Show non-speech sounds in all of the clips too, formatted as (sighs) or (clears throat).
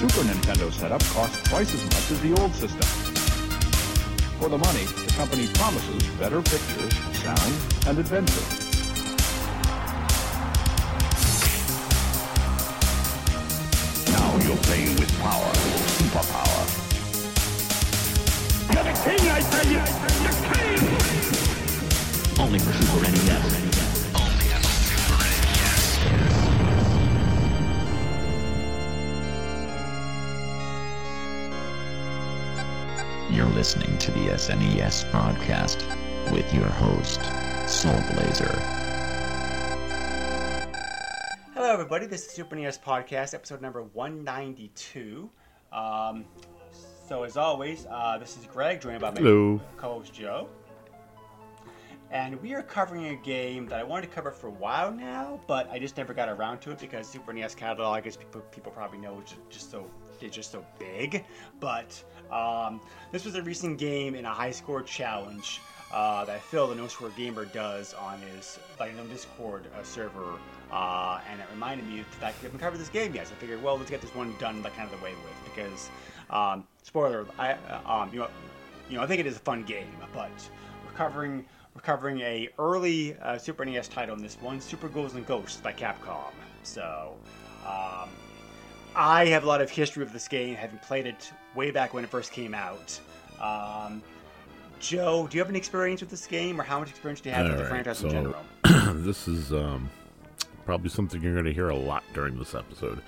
At $200, a Super Nintendo setup costs twice as much as the old system. For the money, the company promises better pictures, sound, and adventure. Now you're playing with power, superpower. You're the king, I tell you! The king! Only for Super NES. Listening to the SNES podcast with your host, Soul Blazer. Hello, everybody. This is Super NES Podcast, episode number 192. Um, so, as always, uh, this is Greg, joined by my co-host Joe. And we are covering a game that I wanted to cover for a while now, but I just never got around to it because Super NES catalog, as people, people probably know, is just so it's just so big. But um, this was a recent game in a high score challenge uh, that Phil, the No Score Gamer, does on his on Discord uh, server, uh, and it reminded me that we haven't covered this game yet. So I figured, well, let's get this one done like kind of the way with because um, spoiler, I uh, um, you know, you know, I think it is a fun game, but we're covering we're covering a early uh, Super NES title in this one, Super Ghouls and Ghosts by Capcom. So. Um, I have a lot of history with this game, having played it way back when it first came out. Um, Joe, do you have any experience with this game, or how much experience do you have with the All right, franchise in general? (clears throat) this is um, probably something you're going to hear a lot during this episode.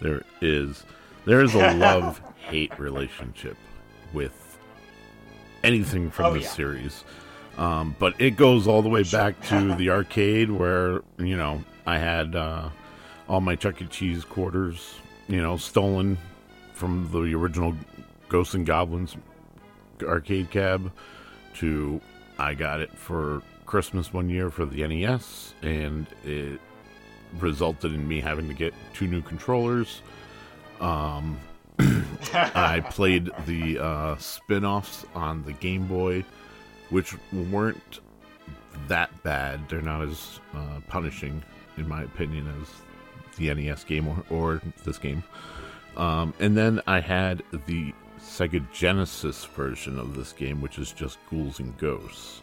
There is there is a (laughs) love hate relationship with anything from Oh, this yeah. series, um, but it goes all the way back to (laughs) the arcade where you know I had uh, all my Chuck E. Cheese quarters, you know, stolen from the original Ghosts and Goblins arcade cab to I got it for Christmas one year for the NES, and it resulted in me having to get two new controllers. Um, (laughs) I played the uh, spin offs on the Game Boy, which weren't that bad. They're not as uh, punishing, in my opinion, as the NES game or, or this game. Um, and then I had the Sega Genesis version of this game, which is just Ghouls and Ghosts.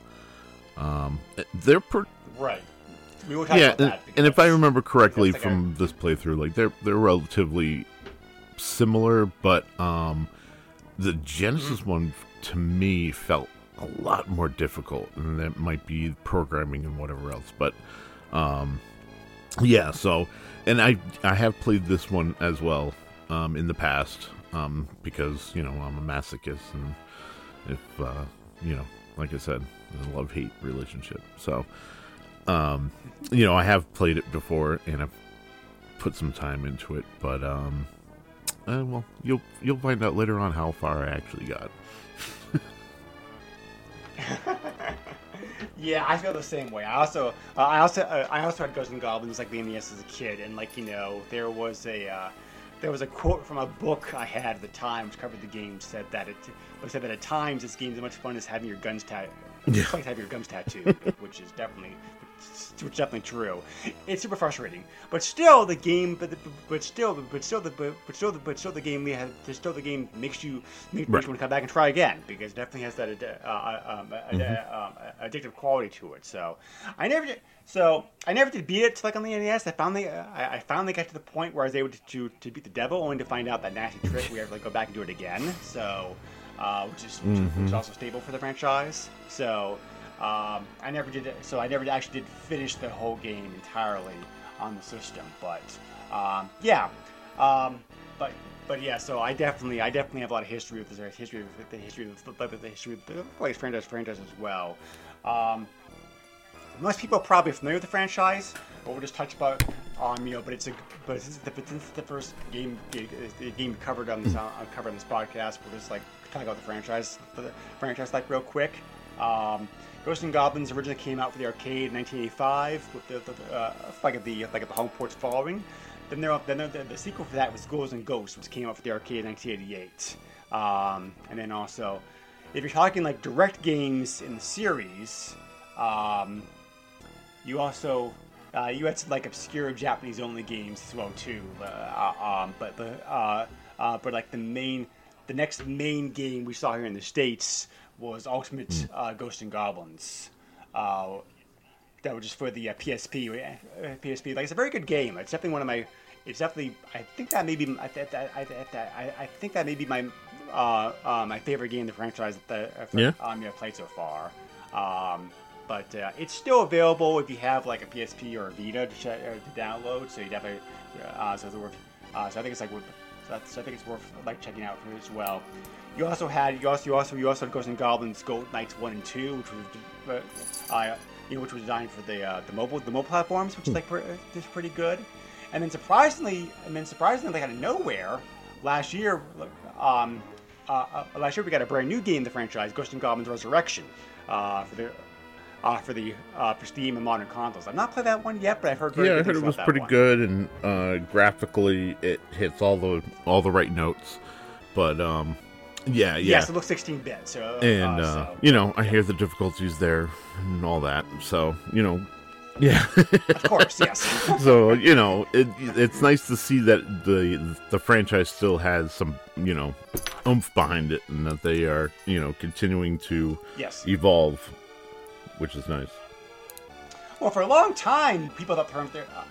Um, they're per- Right. We talk yeah, about and, that. and if I remember correctly from this playthrough, like they're they're relatively similar, but um, the Genesis Mm-hmm. one to me felt a lot more difficult, and that might be programming and whatever else. But um, yeah, so and I I have played this one as well um, in the past um, because you know I'm a masochist, and if uh, you know, like I said, a love hate relationship, so um you know i have played it before and i've put some time into it but um uh, well you'll you'll find out later on how far i actually got (laughs) Yeah, I feel the same way. I also, uh, I also, uh, I also had Ghosts and Goblins like the NES as a kid, and like you know, there was a, uh, there was a quote from a book I had at the time which covered the game said that it, said that at times this game is as much fun as having your guns tat, Yeah. it's like having your guns tattooed, (laughs) which is definitely, which is definitely true. It's super frustrating, but still the game, but but still, but still the but, but still the but still the game we had, still the game makes you makes, Right. you want to come back and try again because it definitely has that uh, um, Mm-hmm. um, addictive quality to it. So I never did. So I never did beat it like on the NES. I finally, uh, I, I finally got to the point where I was able to, to, to beat the devil, only to find out that nasty trick we have to like go back and do it again. So, uh, which is which, which is also stable for the franchise. So um, I never did it. So I never actually did finish the whole game entirely on the system. But um, yeah, um, but but yeah. So I definitely I definitely have a lot of history with this history with the history of the, the history of the place franchise franchise as well. Um, most people are probably familiar with the franchise, but we'll just touch about um, you know, but it's a but is the, the first game game, game covered on this uh, covered on this podcast. We'll just like talk about the franchise the franchise like real quick. Um, Ghosts and Goblins originally came out for the arcade in 1985 with the, the uh, like the like the home ports following. Then there then there, the, the sequel for that was Ghouls and Ghosts, which came out for the arcade in 1988. Um, and then also, if you're talking like direct games in the series, um, you also uh, you had some like obscure Japanese only games as well too. Uh, um, but the uh, uh, but like the main, the next main game we saw here in the states was Ultimate Hmm. uh, Ghosts and Goblins. Uh, that was just for the uh, PSP. uh, PSP, like it's a very good game. It's definitely one of my. It's definitely. I think that may be. I, th- I, I, I, I think that may be my uh, uh, my favorite game in the franchise that uh, Yeah. um, I've played so far. Um, but uh, it's still available if you have like a PSP or a Vita to, uh, to download. So you definitely. Uh, so worth. Uh, so I think it's like. So, that's, I think it's worth like checking out for as well. You also had you also you also you also had Ghosts and Goblins Gold Knights one and two, which was uh, uh, you know, which was designed for the uh, the mobile the mobile platforms, which is like pre- uh, is pretty good. And then surprisingly, and then surprisingly, like out of nowhere, last year, um, uh, uh, last year we got a brand new game in the franchise, Ghosts and Goblins Resurrection, uh, for the uh, for the uh, for Steam and modern consoles. I've not played that one yet, but I've heard very Yeah, I heard it was pretty one. good, and uh, graphically it hits all the all the right notes. But um, yeah, yeah. Yes, it looks 16 bit. So and uh, uh, so- you know, I hear the difficulties there and all that. So you know, yeah. of course, yes. (laughs) so you know, it, it's nice to see that the the franchise still has some you know oomph behind it, and that they are you know continuing to Yes. evolve, which is nice. Well, for a long time, people thought terms there. Uh,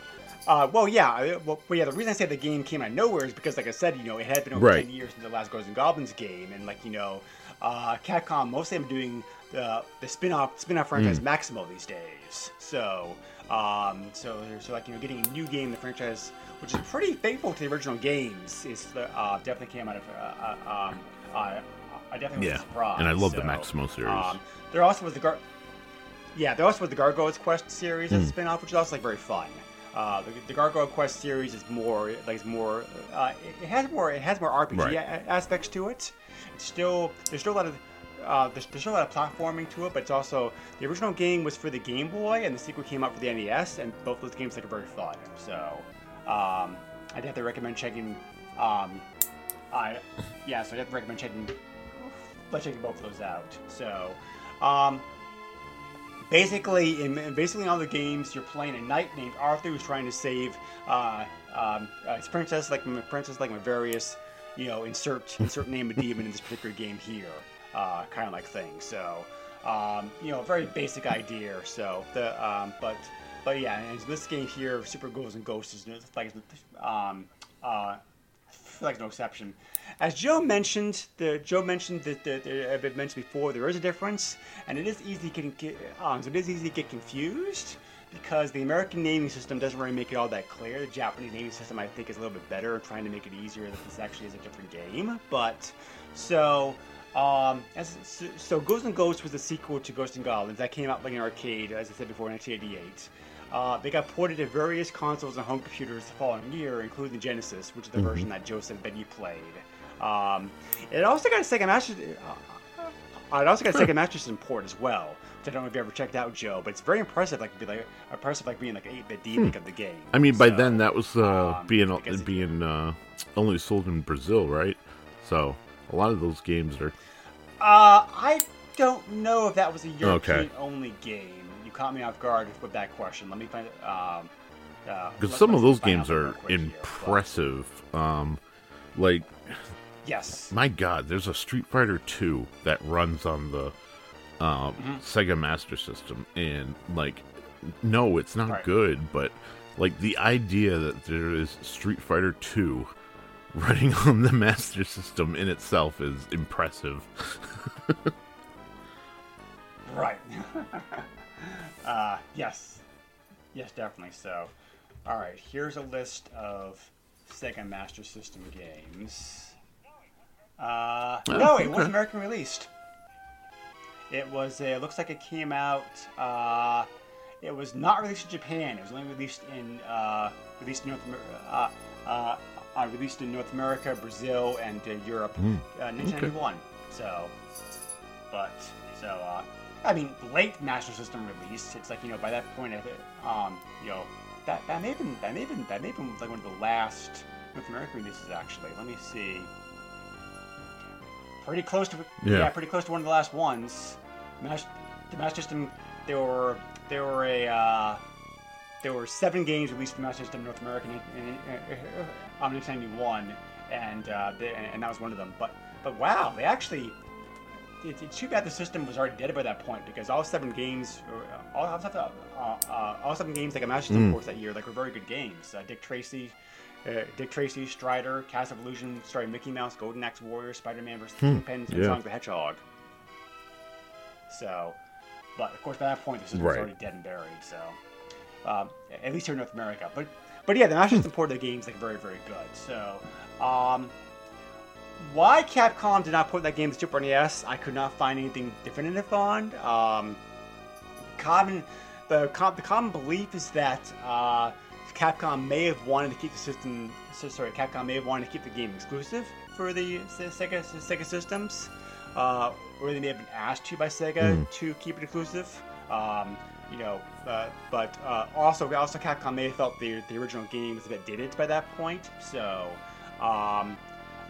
uh, well, yeah. Well, yeah. The reason I say the game came out of nowhere is because, like I said, you know, it had been over Right. ten years since the last Ghosts and Goblins game, and like you know, uh, Capcom mostly have been doing the the spin-off spin-off franchise Hmm. Maximo these days. So, um, so so like you know, getting a new game in the franchise, which is pretty faithful to the original games, is uh, definitely came out of. Uh, uh, um, uh, I definitely was Yeah, surprised. and I love the Maximo series. Um, there also was the Gar- yeah, there also was the Gargoyles Quest series Hmm. as a spin-off, which is also like very fun. Uh, the, the Gargoyle Quest series is more like it's more. Uh, it, it has more. It has more RPG Right. a- aspects to it. It's still there's still a lot of. Uh, there's, there's still a lot of platforming to it, but it's also the original game was for the Game Boy, and the sequel came out for the NES, and both of those games like are very fun. So, um, I'd have to recommend checking. Um, I yeah, so I'd have to recommend checking. Let's check both of those out. So, um, basically in basically all the games you're playing a knight named Arthur who's trying to save uh, um, uh, his princess like princess like various you know insert insert name of demon in this particular game here uh, kind of like thing so um, you know a very basic idea so the um, but but yeah and this game here super ghouls and ghosts is like um, uh, like no exception. As Joe mentioned, the Joe mentioned that, that, that I've mentioned before, there is a difference, and it is easy to get um, so it is easy to get confused because the American naming system doesn't really make it all that clear. The Japanese naming system, I think, is a little bit better, trying to make it easier that this actually is a different game. But so. Um, as, so, so Ghosts and Ghosts was the sequel to Ghosts and Goblins that came out like an arcade, as I said before, in 1988. Uh, they got ported to various consoles and home computers the following year, including the Genesis, which is the version that Joe said that you played. Um, it also got a Sega Master. Uh, it also got a Sega Master System port as well, I don't know if you ever checked out, Joe. But it's very impressive, like be like impressive, like being like an 8-bit remake of the game. I mean, by then that was uh, um, being it- being uh, only sold in Brazil, right? So a lot of those games are. Uh, I don't know if that was a Okay. European-only game. You caught me off guard with that question. Let me find it. Um, uh, Because let- some of those games are quick here, impressive. Um, like Yes. my God, there's a Street Fighter Two that runs on the um, Mm-hmm. Sega Master System, and like, no, it's not Right. good, but like the idea that there is Street Fighter Two (laughs) running on the Master System in itself is impressive. (laughs) Right. (laughs) uh, yes. Yes, definitely so. All right, here's a list of Sega Master System games. Uh, no, it was okay. American released. It was. Uh, it looks like it came out. Uh, it was not released in Japan. It was only released in uh, released in North America. Uh, uh, uh, released in North America, Brazil, and uh, Europe, uh, 1991. So, but so uh, I mean, late Master System release. It's like you know by that point, um, you know that that may have been that may have been that may have been like one of the last North American releases actually. Let me see. Pretty close to Yeah. yeah, pretty close to one of the last ones. Mas- the Master System, they were they were a uh, there were seven games released for Master System in North America in, in, in, on 1991, and uh, the, and that was one of them. But but wow, they actually. It, it's too bad the system was already dead by that point because all seven games, uh, all, all, uh, uh, all seven games like a Master System ports that year, like were very good games. Uh, Dick Tracy, uh, Dick Tracy, Strider, Castle of Illusion, starring Mickey Mouse, Golden Axe Warrior, Spider-Man vs. Kingpin, and yeah. Sonic the Hedgehog. So, but of course, by that point, this system was Right. already dead and buried. So, um, at least here in North America. But, but yeah, the Master System port of the game's like very, very good. So, um, why Capcom did not put that game to Super NES, I could not find anything definitive on. Um, common, the, the common belief is that uh, Capcom may have wanted to keep the system. So, sorry, Capcom may have wanted to keep the game exclusive for the Sega Sega systems, uh, or they may have been asked to by Sega to keep it exclusive. Um, you know, uh, but uh, also, also Capcom may have felt the the original game was a bit dated by that point. So, um,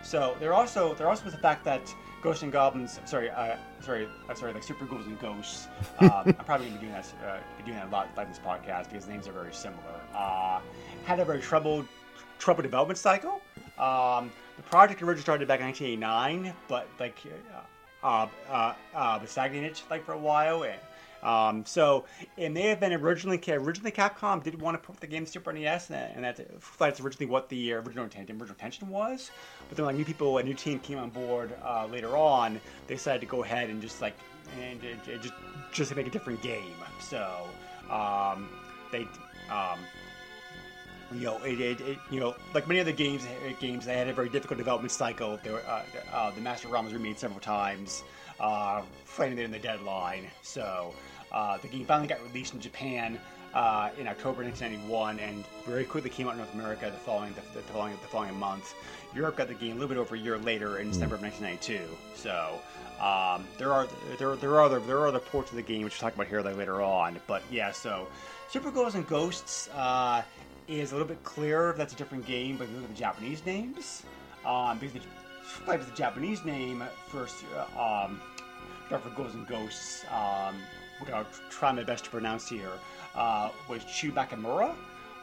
so there also there also was the fact that Ghosts and Goblins, sorry, uh, sorry, uh, sorry, like Super Ghouls and Ghosts. Um, (laughs) I'm probably gonna be doing that, uh, be doing that a lot like this podcast because the names are very similar. Uh, had a very troubled, troubled development cycle. Um, the project originally started back in 1989, but like, uh, uh, uh, was stagnated like for a while. And, um, so it may have been originally originally Capcom did want to put the game Super NES, and, that- that's, originally what the original intent, original intention was. But then, like new people, a new team came on board uh, later on. They decided to go ahead and just like and it, it just just make a different game. So um, they. Um, you know, it, it, it, you know, like many other games, uh, games they had a very difficult development cycle. They were, uh, uh, the Master ROM was remade several times, uh, it in the deadline. So uh, the game finally got released in Japan uh, in October 1991, and very quickly came out in North America the following the, the following the following month. Europe got the game a little bit over a year later in December of 1992. So. Um, there are there, there are other there are other ports of the game which we'll talk about here later on, but yeah. So, Super Ghosts and Ghosts uh, is a little bit clearer. That's a different game, but if you look at the Japanese names, um, because the, the Japanese name first uh, um, for Ghosts and Ghosts, um, I'll try my best to pronounce here, uh, was Chu Bakamura.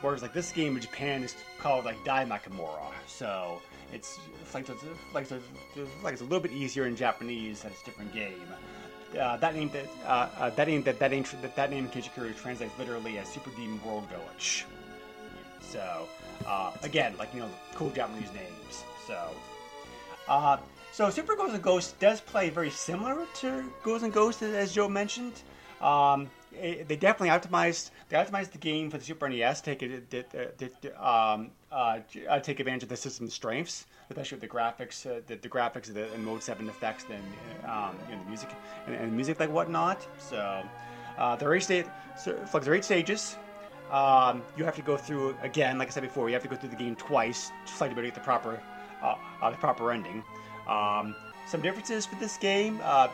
Whereas like this game in Japan is called like Dai Makamura. So it's, it's like it's like it's, like it's a little bit easier in Japanese. That's a different game. Uh, that name that uh, uh, that name that that name that, that name translates literally as Super Demon World Village. So uh, again, like you know, cool Japanese names. So uh, so Super Ghosts and Ghosts does play very similar to Ghosts and Ghosts as Joe mentioned. Um, it- they definitely optimized they optimized the game for the Super NES. Take it, uh, um, uh, uh, take advantage of the system's strengths, especially with the graphics, uh, the, the graphics, the and Mode Seven effects, and um, you know, the music and, and music like whatnot. So uh, there are eight so, eight stages. Um, you have to go through again, like I said before, you have to go through the game twice, just like to get the proper uh, uh, the proper ending. Um, some differences with this game, uh,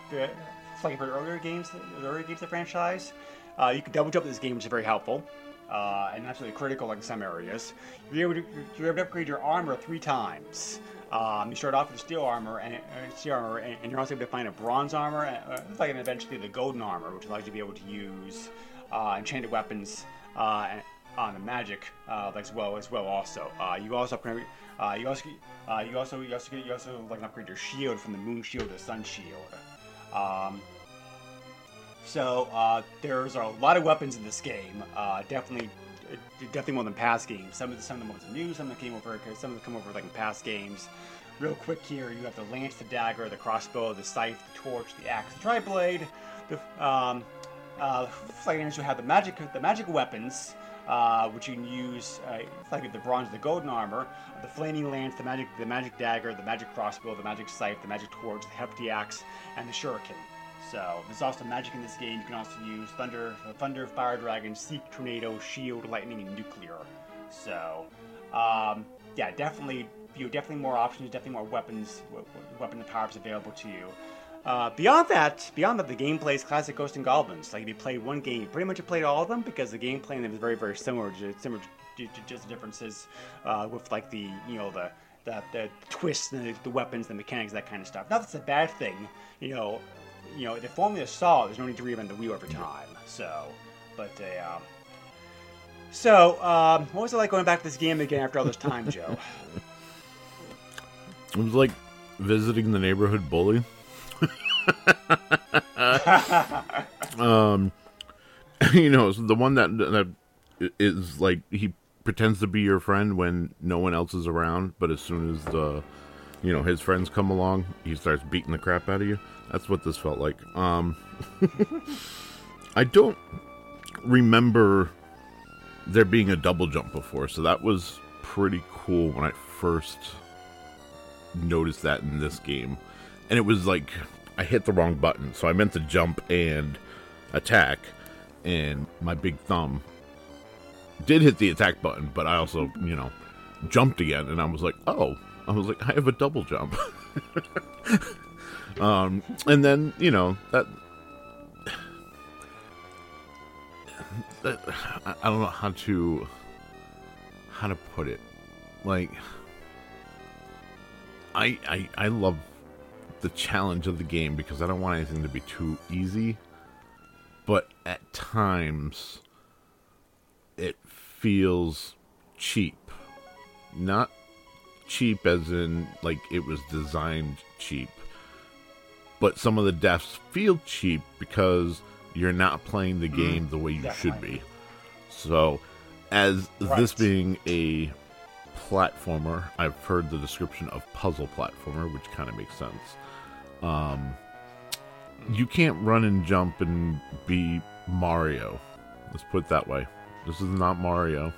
the- like for earlier games, the earlier games of the franchise, uh, you can double jump this game, which is very helpful. Uh, and absolutely critical in some areas. You're able to, you're able to upgrade your armor three times. Um, you start off with steel armor, and, uh, steel armor, and, and you're also able to find a bronze armor, uh, like and eventually the golden armor, which allows you to be able to use uh, enchanted weapons uh, and- on the magic uh, as well as well. Also, uh, you also you also you also you also you also like upgrade your shield from the moon shield to the sun shield. Um, so uh, there's a lot of weapons in this game. Uh, definitely, uh, definitely more than past games. Some of the, some of the ones are new. Some of them came over. Some of them come over like in past games. Real quick here, you have the lance, the dagger, the crossbow, the scythe, the torch, the axe, the tri-blade. The um, uh, who have the magic, the magic weapons, uh, which you can use, uh, like the bronze, the golden armor, the flaming lance, the magic, the magic dagger, the magic crossbow, the magic scythe, the magic torch, the hefty axe, and the shuriken. So there's also magic in this game. You can also use thunder, thunder, fire dragon, seek, tornado, shield, lightning, and nuclear. So um, yeah, definitely, you definitely more options, definitely more weapons, we- we- weapon powers available to you. Uh, beyond that, beyond that, the gameplay is classic Ghost and Goblins. Like if you played one game, you pretty much played all of them because the gameplay in them is very, very similar. to- Similar just the differences uh, with like the you know the the, the twists and the, the weapons, the mechanics, that kind of stuff. Not that's a bad thing, you know. You know, the formula is solid. There's no need to reinvent the wheel every time. So, but uh, um, So, um, what was it like going back to this game again after all this time, Joe? (laughs) It was like visiting the neighborhood bully. (laughs) um, (laughs) you know, the one that that is like he pretends to be your friend when no one else is around, but as soon as the you know his friends come along, he starts beating the crap out of you. That's what this felt like. Um, (laughs) I don't remember there being a double jump before, so that was pretty cool when I first noticed that in this game. And it was like I hit the wrong button, so I meant to jump and attack, and my big thumb did hit the attack button, but I also, you know, jumped again, and I was like, oh, I was like, I have a double jump. (laughs) um, and then you know that. I don't know how to how to put it. Like I I I love the challenge of the game because I don't want anything to be too easy. But at times it feels cheap. Not cheap as in like it was designed cheap. But some of the deaths feel cheap because you're not playing the mm-hmm. game the way you should be. So as this being a platformer, I've heard the description of puzzle platformer, which kind of makes sense. Um, you can't run and jump and be Mario. Let's put it that way. This is not Mario. At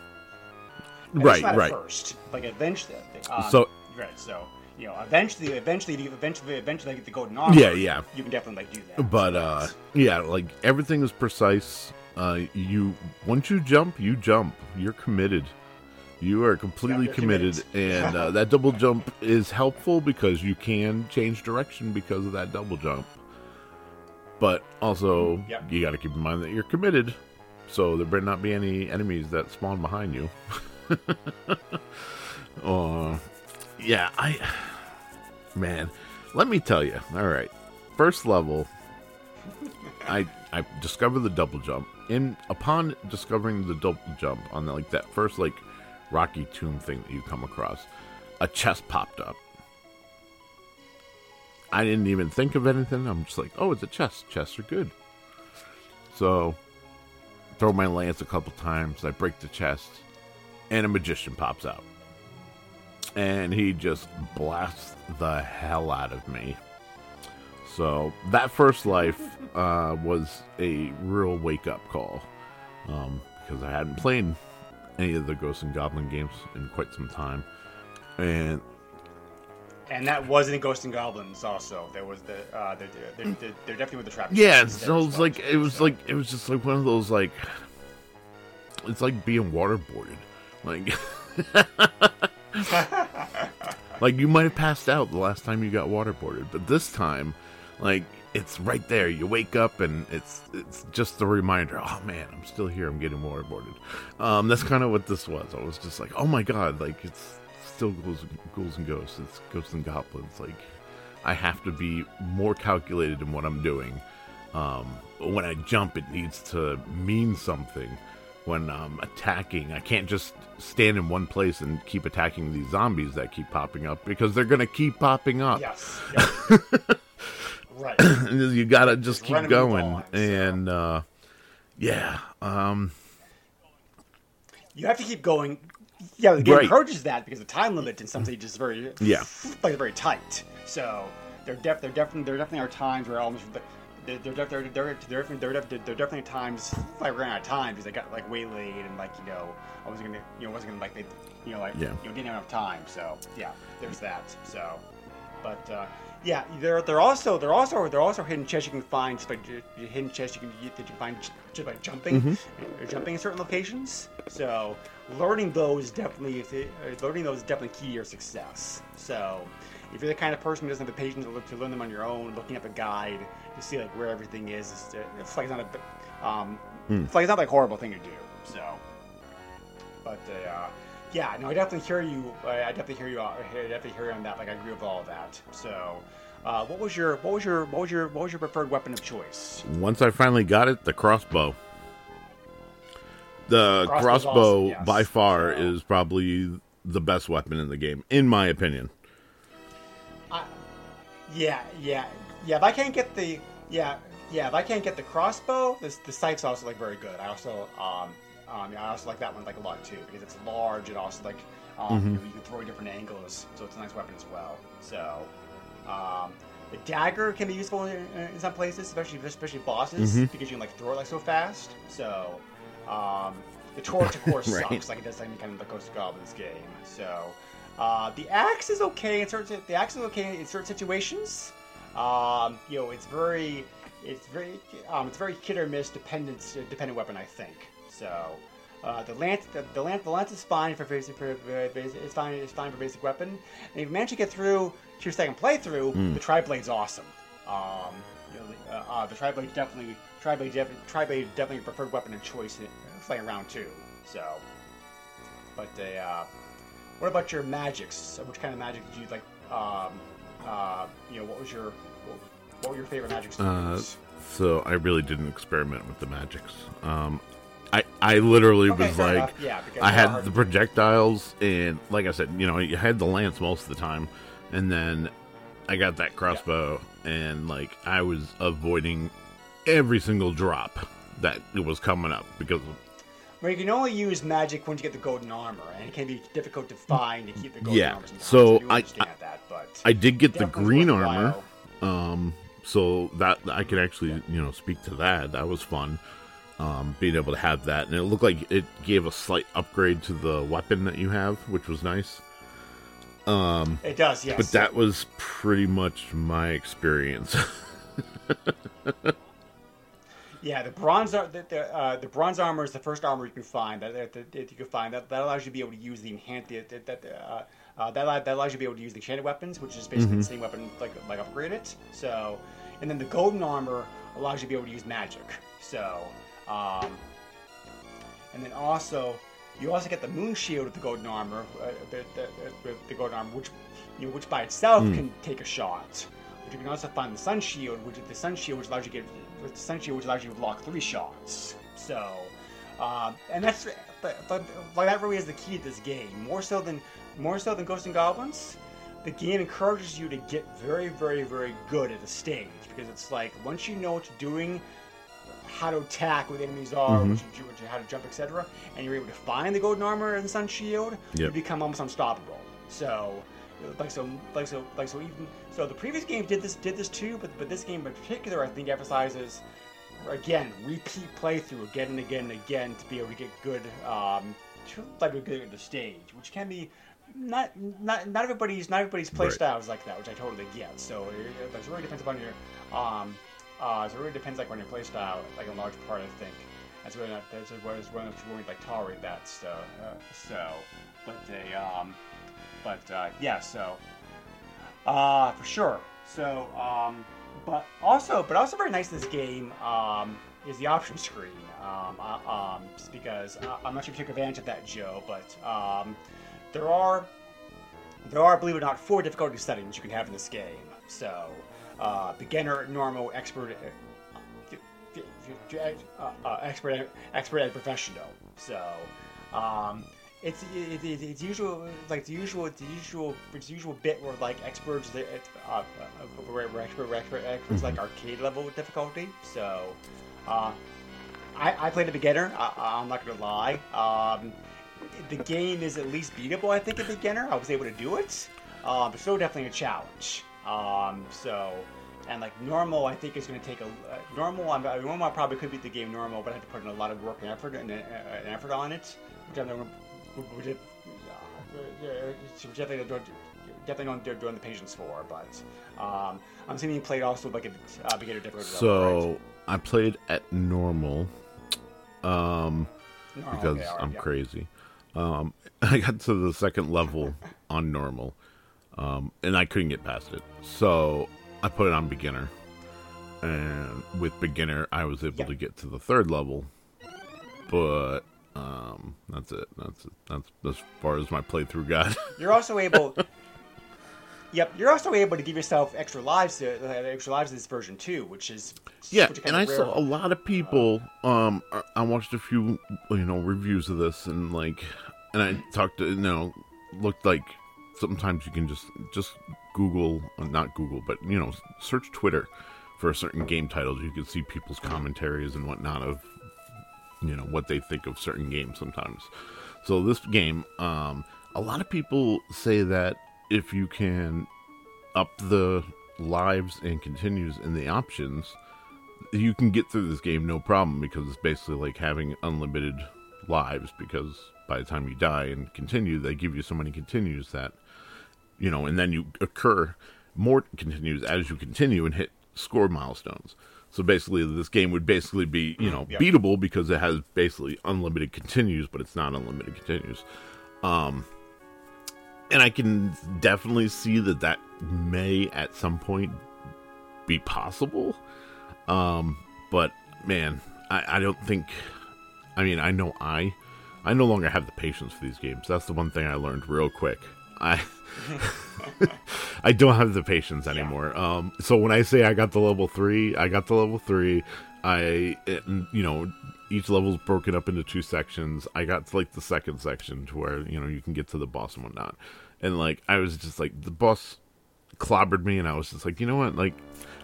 right, least not at right. First, like eventually. Um, So- right, so you know, eventually, eventually, eventually, eventually get the golden armor. Yeah, yeah. You can definitely like do that. But uh yeah, like everything is precise. Uh you once you jump, you jump. You're committed. You are completely committed, and uh, that double jump is helpful because you can change direction because of that double jump. But also, Yep. you got to keep in mind that you're committed, so there better not be any enemies that spawn behind you. (laughs) uh, yeah, I man, let me tell you. All right, first level, I I discovered the double jump. And upon discovering the double jump on the, like that first like Rocky Tomb thing that you come across, a chest popped up. I didn't even think of anything. I'm just like, oh, it's a chest. Chests are good. So, throw my lance a couple times. I break the chest, and a magician pops out, and he just blasts the hell out of me. So that first life uh, was a real wake up call um, because I hadn't played any of the Ghosts and Goblin games in quite some time, and and that wasn't Ghosts and Goblins. Also, there was the uh, they're, they're, they're, they're definitely with the trap. yeah, so as it's well, like it was so. like it was just like one of those like it's like being waterboarded, like. (laughs) (laughs) like you might have passed out the last time you got waterboarded, but this time, like it's right there. You wake up and it's it's just a reminder. Oh man, I'm still here. I'm getting waterboarded. Um, that's kind of what this was. I was just like, oh my god, like it's still ghouls, ghouls and ghosts. It's ghosts and goblins. Like I have to be more calculated in what I'm doing. Um, when I jump, it needs to mean something. When I'm attacking, I can't just stand in one place and keep attacking these zombies that keep popping up because they're gonna keep popping up. Yes. yes. (laughs) right. (coughs) You gotta just Just keep going. on, so. And uh, yeah, um, You have to keep going. Yeah, the game Right. encourages that because the time limit in some stages is very Yeah. like very tight. So there def- there definitely there definitely are times where almost there there there there definitely times I ran out of time because I got like waylaid and like you know I wasn't gonna you know wasn't gonna like they you know like Yeah. you know didn't have enough time. So yeah, there's that. So, but uh, yeah, there there also there also there are also hidden chests you can find just by hidden chests you can that you can find just by jumping or jumping in certain locations. So learning those definitely is uh, learning those is definitely key to your success. So if you're the kind of person who doesn't have the patience to, look, to learn them on your own, looking up a guide to see like where everything is, is uh, it's like not a um, it's like it's not like a horrible thing to do. So, but uh, yeah, no, I definitely hear you. I I definitely hear you. uh, I definitely hear you on that. Like I agree with all of that. So. Uh, what was your what was your what was your what was your preferred weapon of choice? once I finally got it, the crossbow. The Crossbow's crossbow, awesome, yes. by far, So- is probably the best weapon in the game, in my opinion. Yeah, yeah, yeah. If I can't get the yeah, yeah. If I can't get the crossbow, the the scythe's also like very good. I also um um yeah, I also like that one like a lot too because it's large and also like um Mm-hmm. you, you can throw at different angles, so it's a nice weapon as well. So um. The dagger can be useful in, in some places, especially especially bosses, Mm-hmm. because you can like throw it like so fast. So, um, the torch of (laughs) course Right. sucks, like it does any kind of the Ghost of Goblins game. So, uh, the axe is okay in certain the axe is okay in certain situations. Um, you know, it's very it's very um, it's very hit or miss dependent dependent weapon, I think. So. Uh, the lance, the, the lance, the lance is fine for basic. For, basic it's fine. It's fine for basic weapon. And if you manage to get through to your second playthrough, the tri blade's awesome. Um, you know, uh, uh, the tri blade definitely, tri blade, def- tri blade definitely preferred weapon of choice in playing round two. So, but uh, what about your magics? Which kind of magic did you like? Um, uh, you know, what was your what were your favorite magics? Uh, so I really didn't experiment with the magics. Um, I I literally Okay, was like. Yeah, I had the projectiles, and like I said, you know, you had the lance most of the time, and then I got that crossbow, and like I was avoiding every single drop that it was coming up because Where you can only use magic when you get the golden armor, and it can be difficult to find to keep the golden Yeah, armor. sometimes. so I, do I- that, but I did get the green armor. Um, so that I could actually, you know, speak to that. That was fun. Um, being able to have that, and it looked like it gave a slight upgrade to the weapon that you have, which was nice. Um, It does, yes. but that was pretty much my experience. (laughs) Yeah, the bronze ar- the the, uh, the bronze armor is the first armor you can find that, that, that, you can find that, that allows you to be able to use the enhanced the, that that uh, uh, that, that allows you to be able to use the enchanted weapons, which is basically the same weapon like like upgrade it. So, and then the golden armor allows you to be able to use magic. So, um, and then also you also get the moon shield with the golden armor, uh, the, the, the, the golden armor, which you know, which by itself can take a shot. But you can also find the sun shield, which the sun shield, which allows you to get with the sun shield, which allows you to block three shots. So, um, and that's but, but like that really is the key to this game. More so than more so than Ghosts and Goblins, the game encourages you to get very, very, very good at a stage because it's like once you know what you're doing, how to attack where the enemies are, what you do, what you- how to jump, etc., and you're able to find the golden armor and the sun shield, you become almost unstoppable. So, like so, like so, like so, even so, the previous game did this did this too, but but this game in particular, I think, emphasizes again repeat playthrough again and again and again to be able to get good, um, to like good at the stage, which can be. Not, not, not everybody's not everybody's play Right. style is like that, which I totally get. So it, it, it really depends upon your um, uh, so it really depends like on your play style, like in large part, I think. That's whether or not that's whether willing to like tolerate that stuff. Uh, so, but they um, but uh, yeah, so uh, for sure. So um, but also but also very nice in this game um, is the option (laughs) screen. Um, uh, um, because uh, I'm not sure if you took advantage of that, Joe, but um, there are there are, believe it or not, four difficulty settings you can have in this game. So, uh, beginner, normal, expert, uh, uh, uh, expert, expert, and professional. So, um, it's it, it, it's usual like the usual it's the usual it's the usual bit where like experts uh, uh, where, where expert where expert experts like arcade level difficulty. So, uh, I, I played a beginner. I, I'm not gonna lie. Um, the game is at least beatable. I think a beginner. I was able to do it, um, but still definitely a challenge. Um, so, and like normal, I think is going to take a uh, normal. I'm, normal, I probably could beat the game normal, but I have to put in a lot of work and effort and uh, an effort on it, which I'm which, it- uh, which definitely don't definitely don't do during the patience for. But um, I'm assuming you played also like a uh, beginner difficulty. level, right? so I played at normal. Um, Normal, because okay, alright, I'm yeah. crazy. Um, (laughs) I got to the second level (laughs) on normal, um, and I couldn't get past it. So I put it on beginner, and with beginner, I was able Yeah. to get to the third level. But um, that's it. That's it. That's as far as my playthrough got. (laughs) You're also able. (laughs) Yep, you're also able to give yourself extra lives, to, uh, extra lives in this version too, which is Yeah, which and I rare. saw a lot of people. Um, I watched a few, you know, reviews of this, and like, and I talked to, you know, looked like sometimes you can just just Google, uh, not Google, but you know, search Twitter for certain game titles. You can see people's commentaries and whatnot of, you know, what they think of certain games sometimes. So this game, um, a lot of people say that if you can up the lives and continues in the options, you can get through this game no problem because it's basically like having unlimited lives because by the time you die and continue they give you so many continues that you know and then you occur more continues as you continue and hit score milestones so basically this game would basically be you know Yeah. beatable because it has basically unlimited continues but it's not unlimited continues um and i can definitely see that that may at some point be possible um, but man, I, I don't think. I mean, I know I, I no longer have the patience for these games. That's the one thing I learned real quick. I, (laughs) I don't have the patience anymore. Um, so when I say I got the level three, I got the level three. I, it, you know, each level's broken up into two sections. I got to like the second section to where you know you can get to the boss and whatnot. And like I was just like the boss clobbered me, and I was just like, you know what, like.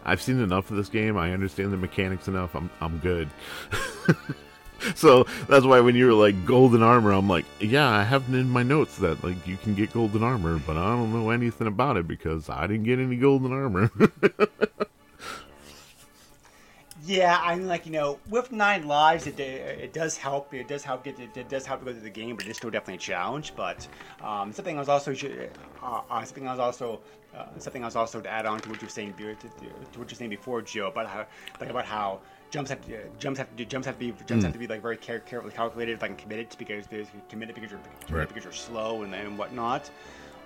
I've seen enough of this game. I understand the mechanics enough. I'm I'm good. (laughs) (laughs) so that's why when you were like golden armor, I'm like, yeah, I have in my notes that like you can get golden armor, but I don't know anything about it because I didn't get any golden armor. (laughs) Yeah, I mean, like you know, with nine lives, it, it does help. It does help get it, does help go through the game, but it's still definitely a challenge. But um, something I was also uh, uh, something I was also uh, something I was also to add on to what you were saying to, to, what you're saying before, Joe, about how like about how jumps have to, jumps have to do jumps have to be jumps have to be like very care, carefully calculated, like and committed committed because there's committed because you're committed Right. because you're slow and, and whatnot.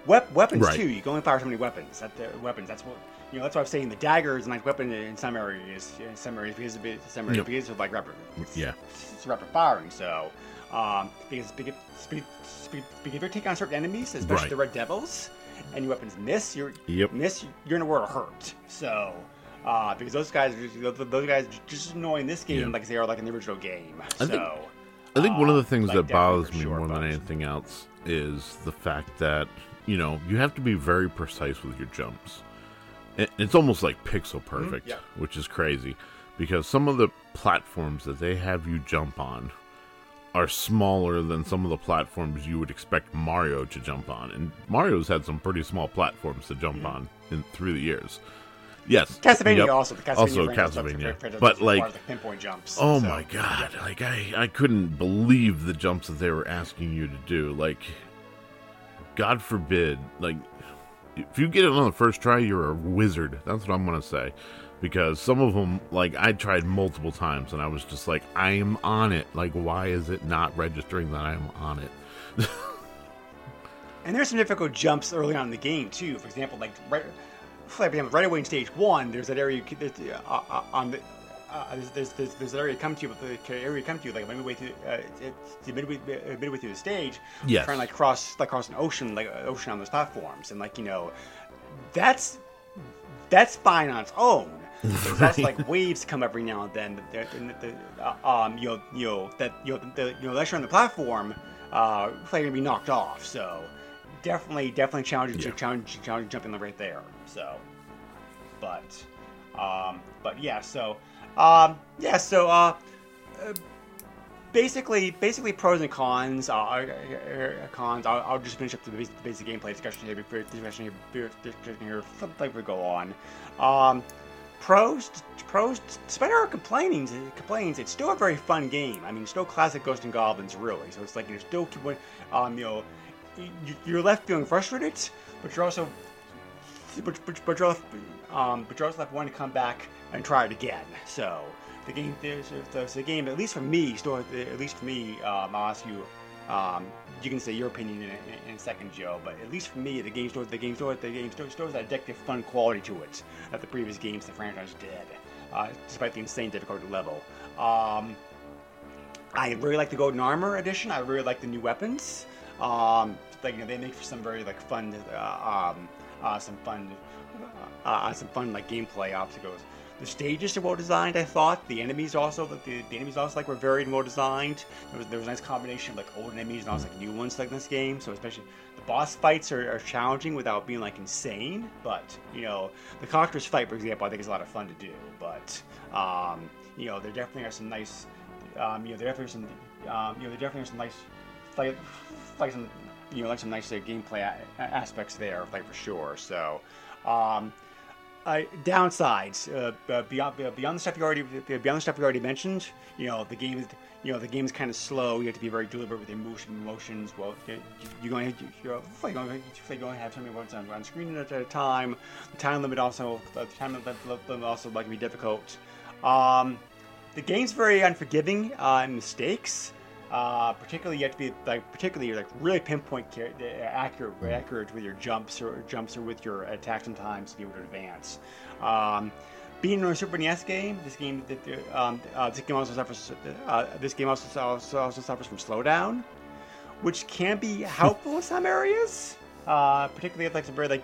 Wep- weapons Right. too. You can only fire so many weapons. That the weapons. That's what you know. That's why I'm saying the dagger is a nice weapon in some areas. In some areas because of some areas Yep. because of like rapid. yeah, It's rapid firing. So um, because because, because, because if you're taking on certain enemies, especially Right. the red devils, and your weapons miss, you're Yep. miss. You're in a world of hurt. So. Uh, because those guys, those those guys, are just annoying this game Yeah. like they are like in the original game. I so, think- I think one of the uh, things like, that bothers me more than anything else is the fact that you know you have to be very precise with your jumps. It's almost like pixel perfect, yeah. which is crazy because some of the platforms that they have you jump on are smaller than some of the platforms you would expect Mario to jump on, and Mario's had some pretty small platforms to jump on in through the years. Yes, Castlevania yep. also. The Castlevania also Castlevania, but like require, pinpoint jumps. Oh so- my god! Like I, I couldn't believe the jumps that they were asking you to do. Like, God forbid, like if you get it on the first try, you're a wizard. That's what I'm gonna say, because some of them, like I tried multiple times, and I was just like, I am on it. Like, why is it not registering that I am on it? (laughs) And there's some difficult jumps early on in the game too. For example, like right, example, right away in stage one, there's that area you there's, uh, uh, on the. Uh, there's, there's, there's, there's an area come to, you, but the area come to, you like midway through, uh, it's the midway, uh, midway through the stage. Yes. Trying to like cross, like cross an ocean, like an ocean on those platforms, and like you know, that's that's fine on its own. (laughs) There's also like waves come every now and then. That, uh, um, you know, you know that you know the you know unless you're on the platform, uh, you're gonna be knocked off. So definitely, definitely challenging, Yeah. challenging, challenging jumping right there. So, but, um, but yeah. So, um, yeah. So, uh, uh, basically, basically pros and cons. Uh, cons. I'll, I'll just finish up the basic, the basic gameplay discussion here before discussion here, discussion here like we go on. Um, pros, pros. Despite our complainings, complaints, it's still a very fun game. I mean, it's still classic Ghosts and Goblins, really. So it's like you're still, um, you know, you're left feeling frustrated, but you're also, left, um, also left wanting to come back and try it again. So the game, there's, there's the game, at least for me, at least for me, um, I'll ask you. Um, you can say your opinion in, in, in a second, Joe. But at least for me, the game still, the game still, the game still has that addictive, fun quality to it that the previous games the franchise did, uh, despite the insane difficulty level. Um, I really like the Golden Armor edition. I really like the new weapons. Um, like you know, they make for some very like fun, uh, um, uh, some fun, uh, uh, some fun like gameplay obstacles. The stages are well designed. I thought the enemies also the, the, enemies also like were very well designed. There was there was a nice combination of like old enemies and also like new ones like in this game. So especially the boss fights are, are challenging without being like insane. But you know the Conqueror's fight, for example, I think is a lot of fun to do. But um, you know there definitely are some nice, um, you know there definitely are some, um, you know there definitely are some nice fight, like some you know like some nice uh, gameplay a- aspects there, like for sure. So. Um, uh, downsides uh, uh, beyond uh, beyond the stuff you already beyond the stuff you already mentioned. You know the game is you know the game's kind of slow. You have to be very deliberate with your motion, emotions. Well, you- you're going to you're going to, have something once on, on screen at a time. The time limit also the time limit also can be difficult. Um, the game's very unforgiving uh, mistakes. Uh, particularly, you have to be like particularly you're like really pinpoint ca- uh, accurate, accurate with your jumps or jumps or with your attacks sometimes to be able to advance. Um, being in a Super NES game, this game um, uh, this game also suffers uh, this game also, also also suffers from slowdown, which can be (laughs) helpful in some areas, uh, particularly at like some very like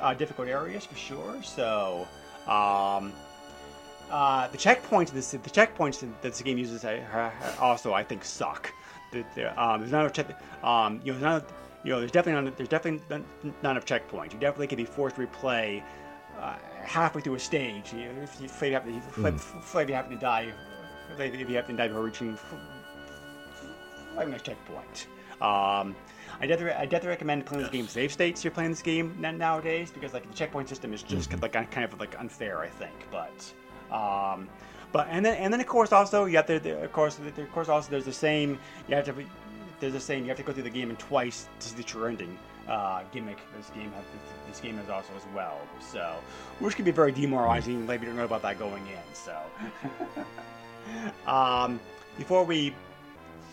uh, difficult areas for sure. So. Um, uh, the checkpoints this the checkpoints that this game uses uh, uh, also I think suck. The, the, um, there's not enough check, um, you know there's not you know there's definitely not, there's definitely not, enough checkpoints. You definitely can be forced to replay uh, halfway through a stage. You know, if you afraid you have to, if, afraid you happen to die, if you happen to die before reaching like next checkpoint. Um, I definitely, I definitely recommend playing this game save states. If you're playing this game nowadays because like the checkpoint system is just like kind of like unfair, I think. But um, but and then and then of course also you have to the- of course the- of course also there's the same you have to there's the same you have to go through the game and twice to see the true ending uh, gimmick this game has this game has also as well. So which can be very demoralizing. Maybe you don't know about that going in. So um, before we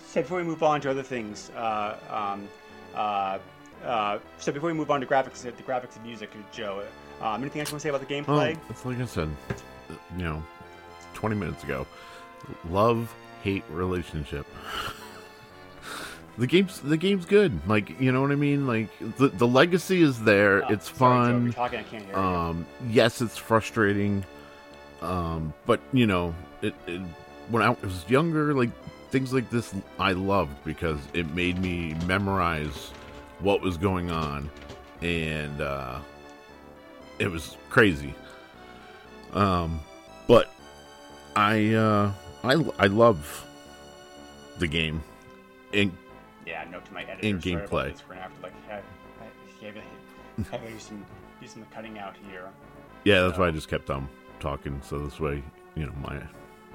so before we move on to other things, uh, um, uh, uh, so before we move on to graphics, the graphics and music, Joe, um, anything else you want to say about the gameplay? it's like I said, you know, 20 minutes ago. Love hate relationship. the game's the game's good. Like you know what I mean. Like the the legacy is there. Oh, it's sorry, fun. talking, I can't hear you. Um, yes, it's frustrating. Um, but you know, it, it when I was younger, like things like this, I loved because it made me memorize what was going on, and uh, it was crazy. Um, but I uh, I I love the game, and Yeah, note to my editor. In gameplay. We're gonna have to like have, have, have, some do some cutting out here. yeah, that's why I just kept on talking. So this way, you know, my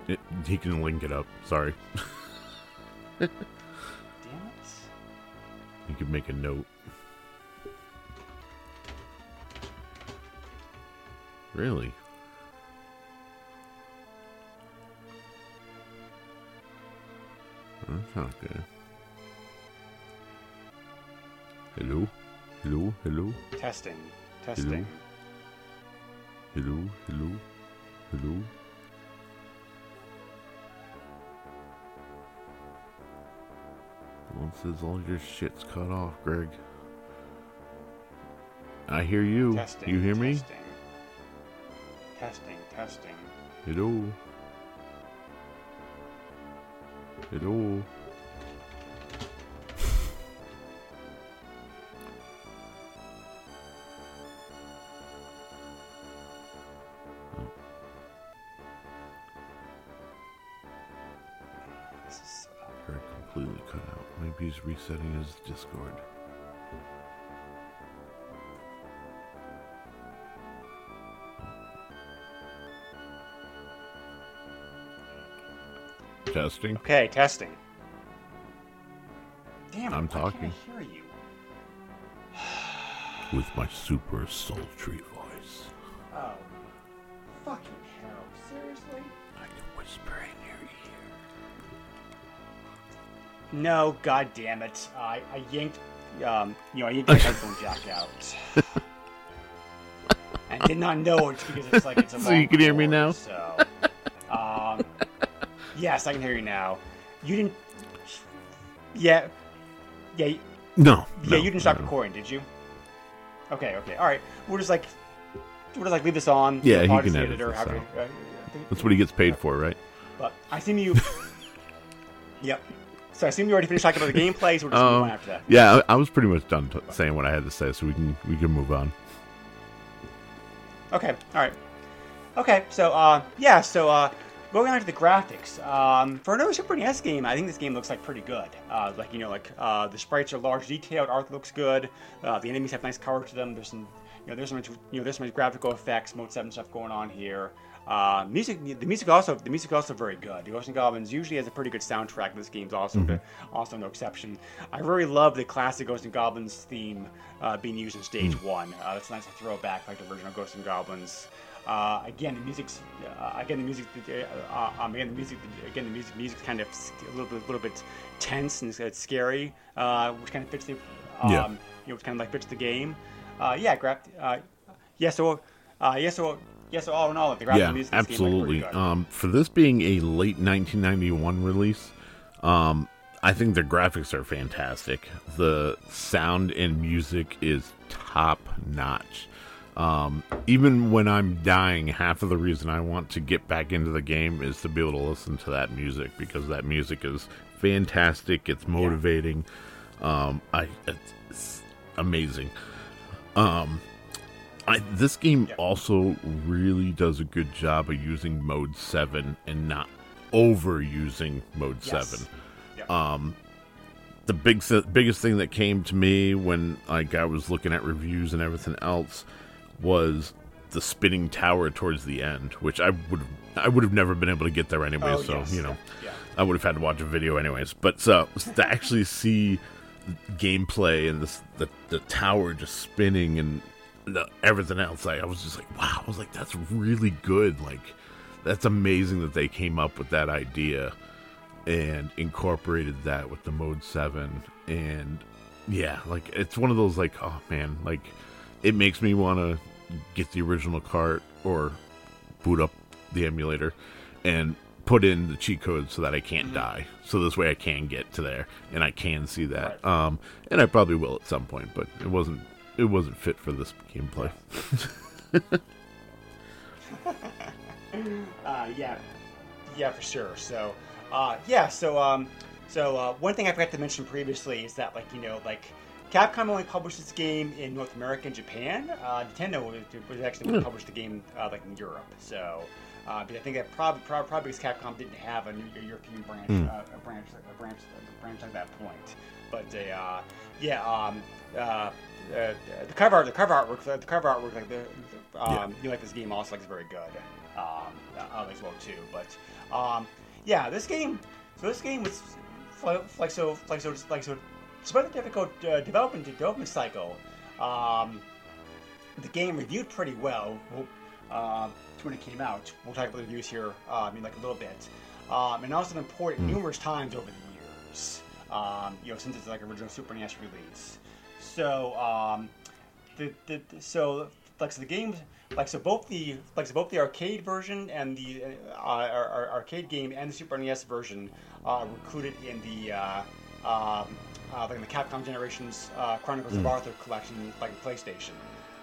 it, he can link it up. Sorry. (laughs) Damn it! You could make a note. Really? Er That's not good. Hello? Hello? Hello? Testing, testing. Hello? Hello? Hello? Well, it says all your shit's cut off, Greg. I hear you. Testing. you hear me? testing. Testing, testing. Hello? Hello? This is, completely cut out. Maybe he's resetting his Discord. Testing. okay, testing. Damn it! I'm talking. I hear you. (sighs) With my super sultry voice. Oh, fucking hell! Seriously? I can whisper in your ear. No, god damn it! I I yanked, um, you know, I yanked my (laughs) headphone jack out. and did not know it because it's like it's a (laughs) So you can hear me now? So, yes, I can hear you now. You didn't. Yeah, yeah. No. Yeah, no, you didn't stop no. recording, did you? Okay, okay, all right. We're just like we're just like leave this on. Yeah, he can edit editor, this however- out. uh, That's what he gets paid for, right? But I assume you. (laughs) yep. So I assume you already finished talking about the gameplay, so we're just move Um, on after that. Yeah, I, I was pretty much done t- saying what I had to say, so we can we can move on. Okay, all right. Okay, so uh, yeah, so uh, going on to the graphics. Um, for another Super NES game, I think this game looks like pretty good. Uh, like you know, like uh, the sprites are large, detailed, art looks good. Uh, the enemies have nice color to them. There's some, you know, there's some, you know, there's some graphical effects, Mode Seven stuff going on here. Uh, music, the music also, the music also very good. The and Goblins usually has a pretty good soundtrack. This game's also, also no exception. I really love the classic Ghosts and Goblins theme uh, being used in Stage One. Uh, it's nice to throw back like the original Ghosts and Goblins. Uh, again, the music's uh, again the music uh, um, again the music again the music music's kind of a little bit a little bit tense and it's, it's scary, uh, which kind of fits the um, Yeah. you know, which kind of like fits the game. Uh, yeah, grab. Uh, yeah, so uh, yeah, so yeah, so all in all, the graphic yeah, music this game, like, absolutely. Um, for this being a late 1991 release, um, I think the graphics are fantastic. The sound and music is top notch. Um, even when I'm dying, half of the reason I want to get back into the game is to be able to listen to that music because that music is fantastic. It's motivating. Um, I it's, amazing. Um, I, this game also really does a good job of using mode 7 and not overusing mode Yes. 7 Yeah. um the big th- biggest thing that came to me when like I was looking at reviews and everything else was the spinning tower towards the end, which I would I would have never been able to get there anyway. Oh, so yes, you know, yeah. I would have had to watch a video anyways. But so to actually see gameplay and this the the tower just spinning and the, everything else, like I was just like, wow! I was like, that's really good. Like that's amazing that they came up with that idea and incorporated that with the mode 7 and yeah like it's one of those like oh man like it makes me want to get the original cart or boot up the emulator and put in the cheat code so that I can't die. So this way I can get to there and I can see that. Right. um and I probably will at some point but it wasn't it wasn't fit for this gameplay. (laughs) Uh, yeah, yeah, for sure. So, uh, yeah, so um, so uh, one thing I forgot to mention previously is that like you know like Capcom only published this game in North America and Japan. Uh, Nintendo was, actually Hmm. published the game uh, like in Europe. So. Uh, but I think that probably, probably, probably because Capcom didn't have a, new, a European branch, uh, a branch, a branch, a branch at that point. But they, uh, yeah, um, uh, uh, the cover art, the cover artwork, the cover artwork, like the, the um, Yeah. you like this game also like is very good um, uh, as well too. But um, yeah, this game. So this game was like so like so like so. Despite the difficult uh, development development cycle, um, the game reviewed pretty well. Uh, when it came out, we'll talk about the reviews here uh, in like a little bit. Um, and also been ported numerous times over the years. Um, you know, since it's like original Super NES release. So um, the, the, the- so like so the games like so both the like so both the arcade version and the uh, our, our arcade game and the Super NES version uh, were included in the uh, um, like in the Capcom Generations uh, Chronicles of Arthur collection, like in PlayStation,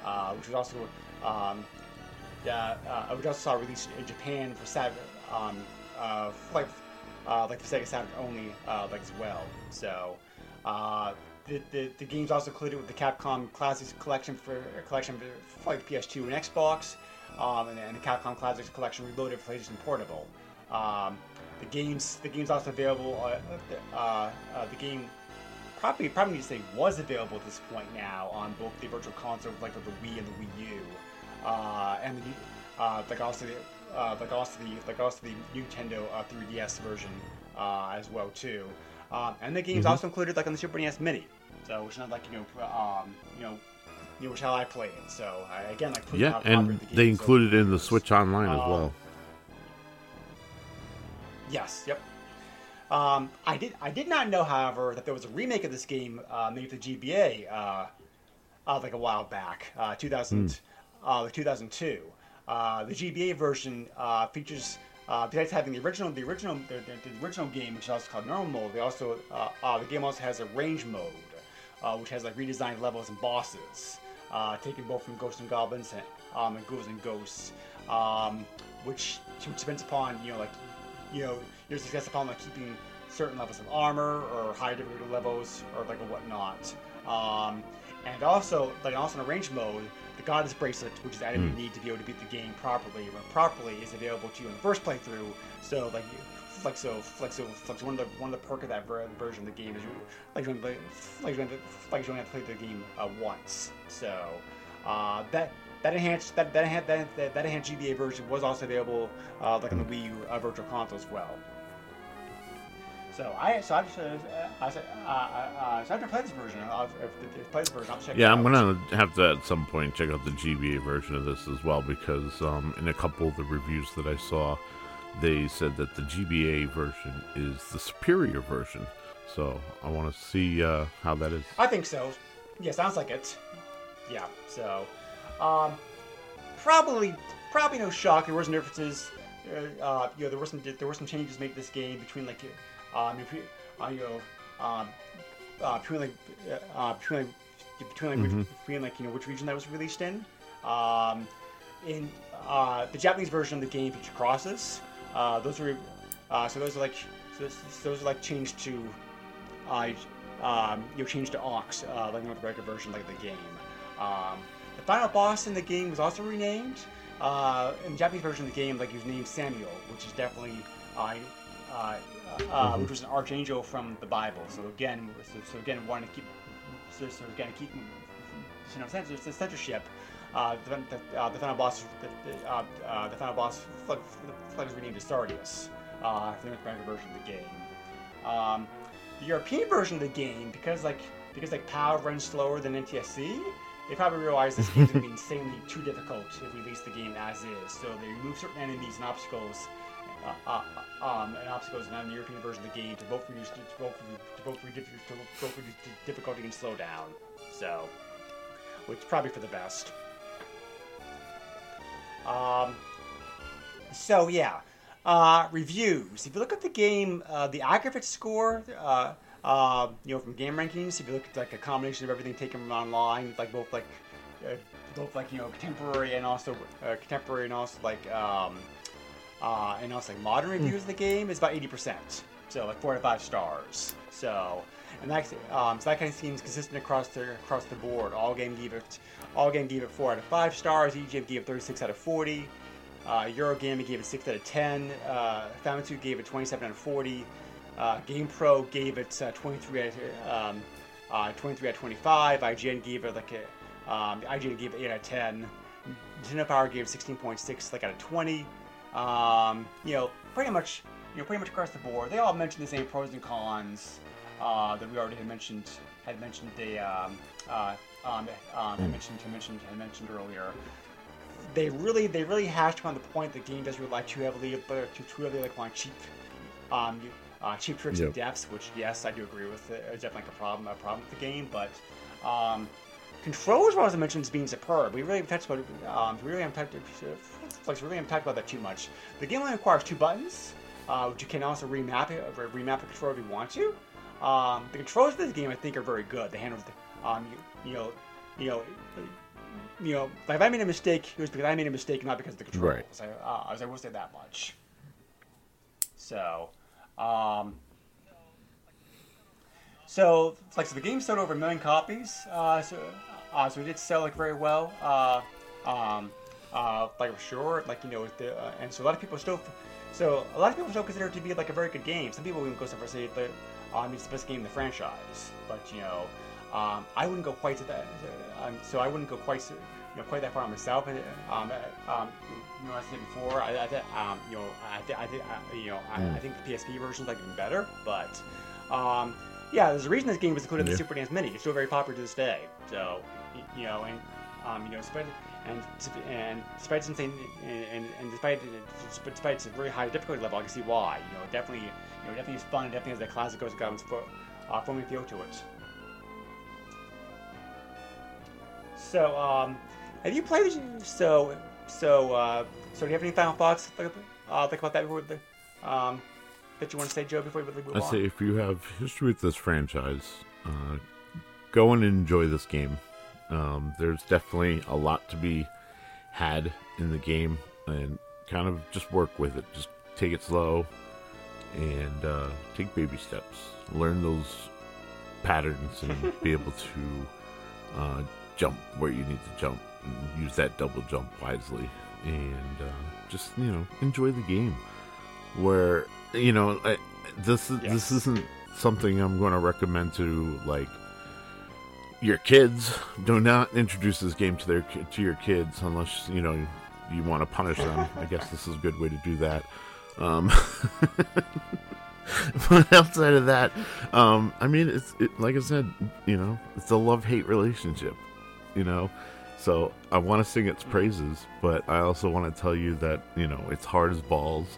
uh, which was also um, uh, uh, which also saw released in Japan for Saturn, um, uh, like uh, like the Sega Saturn only, uh, like as well. So uh, the, the the game's also included with the Capcom Classics collection for uh, collection for like PS2 and Xbox, um, and, and the Capcom Classics collection reloaded for PlayStation Portable. Um, the games the game's also available. Uh, uh, uh, the game probably probably need to say was available at this point now on both the Virtual Console, like the Wii and the Wii U, uh, and the, uh, like also the uh, like also the like also the Nintendo uh, 3DS version uh, as well too. Um, and the game's also included like on the Super NES Mini, so which is not like you know um, you know. You know, which how I play it. So I, again, like yeah and the they included the it in the. Switch Online as Um, well Yes. Yep. Um, I did. I did not know, however, that there was a remake of this game uh, made for the GBA uh, uh, like a while back, uh, 2000, uh, 2002. Uh, the GBA version uh, features, uh, besides having the original, the original, the, the, the original game, which is also called normal mode, they also uh, uh, the game also has Arrange mode, uh, which has like redesigned levels and bosses, uh, taken both from Ghosts and Goblins and, um, and Ghouls and Ghosts, um, which which depends upon you know like you know your success upon like keeping certain levels of armor or high difficulty levels or like a whatnot. Um, and also, like also in Arrange mode, the Goddess Bracelet, which is item you need to be able to beat the game properly, run properly, is available to you in the first playthrough. So like, you- like so, like so, like so one of the one of the perk of that ver- version of the game is you, like you only play, like you only, like you only have to play the game uh, once. So uh, that. That enhanced that that, enhanced, that that that enhanced GBA version was also available uh, like on the Wii U uh, Virtual Console as well. So I so I just uh, I said uh, uh, uh, so I have to play this version. I'll, if, if, if play this version, I'll check. Yeah, I'm gonna have to at some point check out the GBA version of this as well because um, in a couple of the reviews that I saw, they said that the GBA version is the superior version. So I want to see uh, how that is. I think so. Yeah, sounds like it. Yeah. So, um, probably probably no shock. There were some differences. Uh, uh, you know, there were some there were some changes made to this game between like, um, between, uh, you know, um, uh, between like, uh, between like, between like, which, between like you know which region that was released in. Um, in uh, the Japanese version of the game featured crosses. Uh, those were uh, so those are like so those, those are like changed to uh, um, you know, changed to Ox, uh, like the American version, like the game. Um, the final boss in the game was also renamed. Uh, in the Japanese version of the game, like he was named Samael, which is definitely, uh, uh, uh, which was an archangel from the Bible. So again, so, so again, wanting to keep, so, so again, keep, you know, censorship. Uh, the, the, uh, the final boss, the, the, uh, uh, the final boss, flag, flag was renamed to Sardius, uh, for the North American version of the game. Um, the European version of the game, because like because like PAL runs slower than NTSC, they probably realized this game's gonna be insanely too difficult if we release the game as is. So they remove certain enemies and obstacles, uh, uh, um, and obstacles in the European version of the game to both reduce to both to both to both reduce difficulty and slow down. So, which is probably for the best. Um, so yeah, uh, reviews. If you look at the game, uh, the aggregate score, uh, uh, you know, from GameRankings. If you look at like a combination of everything taken from online, like both like, uh, both like you know contemporary and also uh, contemporary and also like um, uh, and also like modern reviews of the game is about eighty percent. So like four to five stars. So and that um, so that kind of seems consistent across the across the board. AllGame gave it AllGame gave it four out of five stars. EGM gave it thirty six out of forty. Uh, Eurogaming gave it 6 out of 10. Uh, Famitsu gave it 27 out of 40. Uh, GamePro gave it uh, 23 out of, um, uh, 23 out of 25. IGN gave it like a, um, IGN gave it 8 out of 10. Nintendo Power gave it 16.6 like out of 20. Um, you know, pretty much, you know, pretty much across the board. They all mentioned the same pros and cons uh, that we already had mentioned. Had mentioned the um, uh, um, um, had mentioned had mentioned had mentioned earlier they really they really hashed on the point that game doesn't rely too heavily but too, too heavily like on cheap um you- uh, cheap tricks Yep. and deaths which yes I do agree with it. it's definitely like a problem a problem with the game but um controls as I mentioned as being superb we really haven't touched about um we really haven't touched like really haven't talked about that too much the game only requires two buttons uh, which you can also remap it remap the controller if you want to um, the controls for this game I think are very good they handle the, um you, you know you know you know, if I made a mistake, it was because I made a mistake, not because of the controls. Right. I, uh, I will say that much. So, um, so like so the game sold over a million copies. Uh, so, uh, so it did sell like very well. Uh, um, uh, like for sure, like you know, the, uh, and so a lot of people still, so a lot of people still consider it to be like a very good game. Some people even go so far as to say that um, it's the best game in the franchise. But you know, um, I wouldn't go quite to that. Um, so I wouldn't go quite, so- you know, quite that far myself. And, um, uh, um, you know, as I said before, I, I th- um, you know, I, th- I, th- I, you know, I, I think the PSP version's like even better. But um, yeah, there's a reason this game was included in the Super NES Mini. It's still very popular to this day. So you know, and um, you know, despite and and despite insane and, and, and despite despite its very high difficulty level, I can see why. You know, definitely, you know, definitely is fun. It definitely has that classic Ghost Goblins for, uh, foaming feel to it. So, um, have you played? So, so, uh, so do you have any final thoughts? Think, uh, think about that before the, um, that you want to say, Joe, before we move I on. say if you have history with this franchise, uh, go and enjoy this game. Um, there's definitely a lot to be had in the game, and kind of just work with it. Just take it slow and uh, take baby steps. Learn those patterns and be (laughs) able to uh, jump where you need to jump use that double jump wisely. And uh, just you know enjoy the game. Where you know I, this is Yes. this isn't something I'm going to recommend to like your kids. Do not introduce this game to their to your kids unless you know you want to punish them. I guess this is a good way to do that. Um, (laughs) but outside of that, um, I mean, it's it, like I said, you know, it's a love hate relationship, you know. So I want to sing its praises, but I also want to tell you that you know it's hard as balls,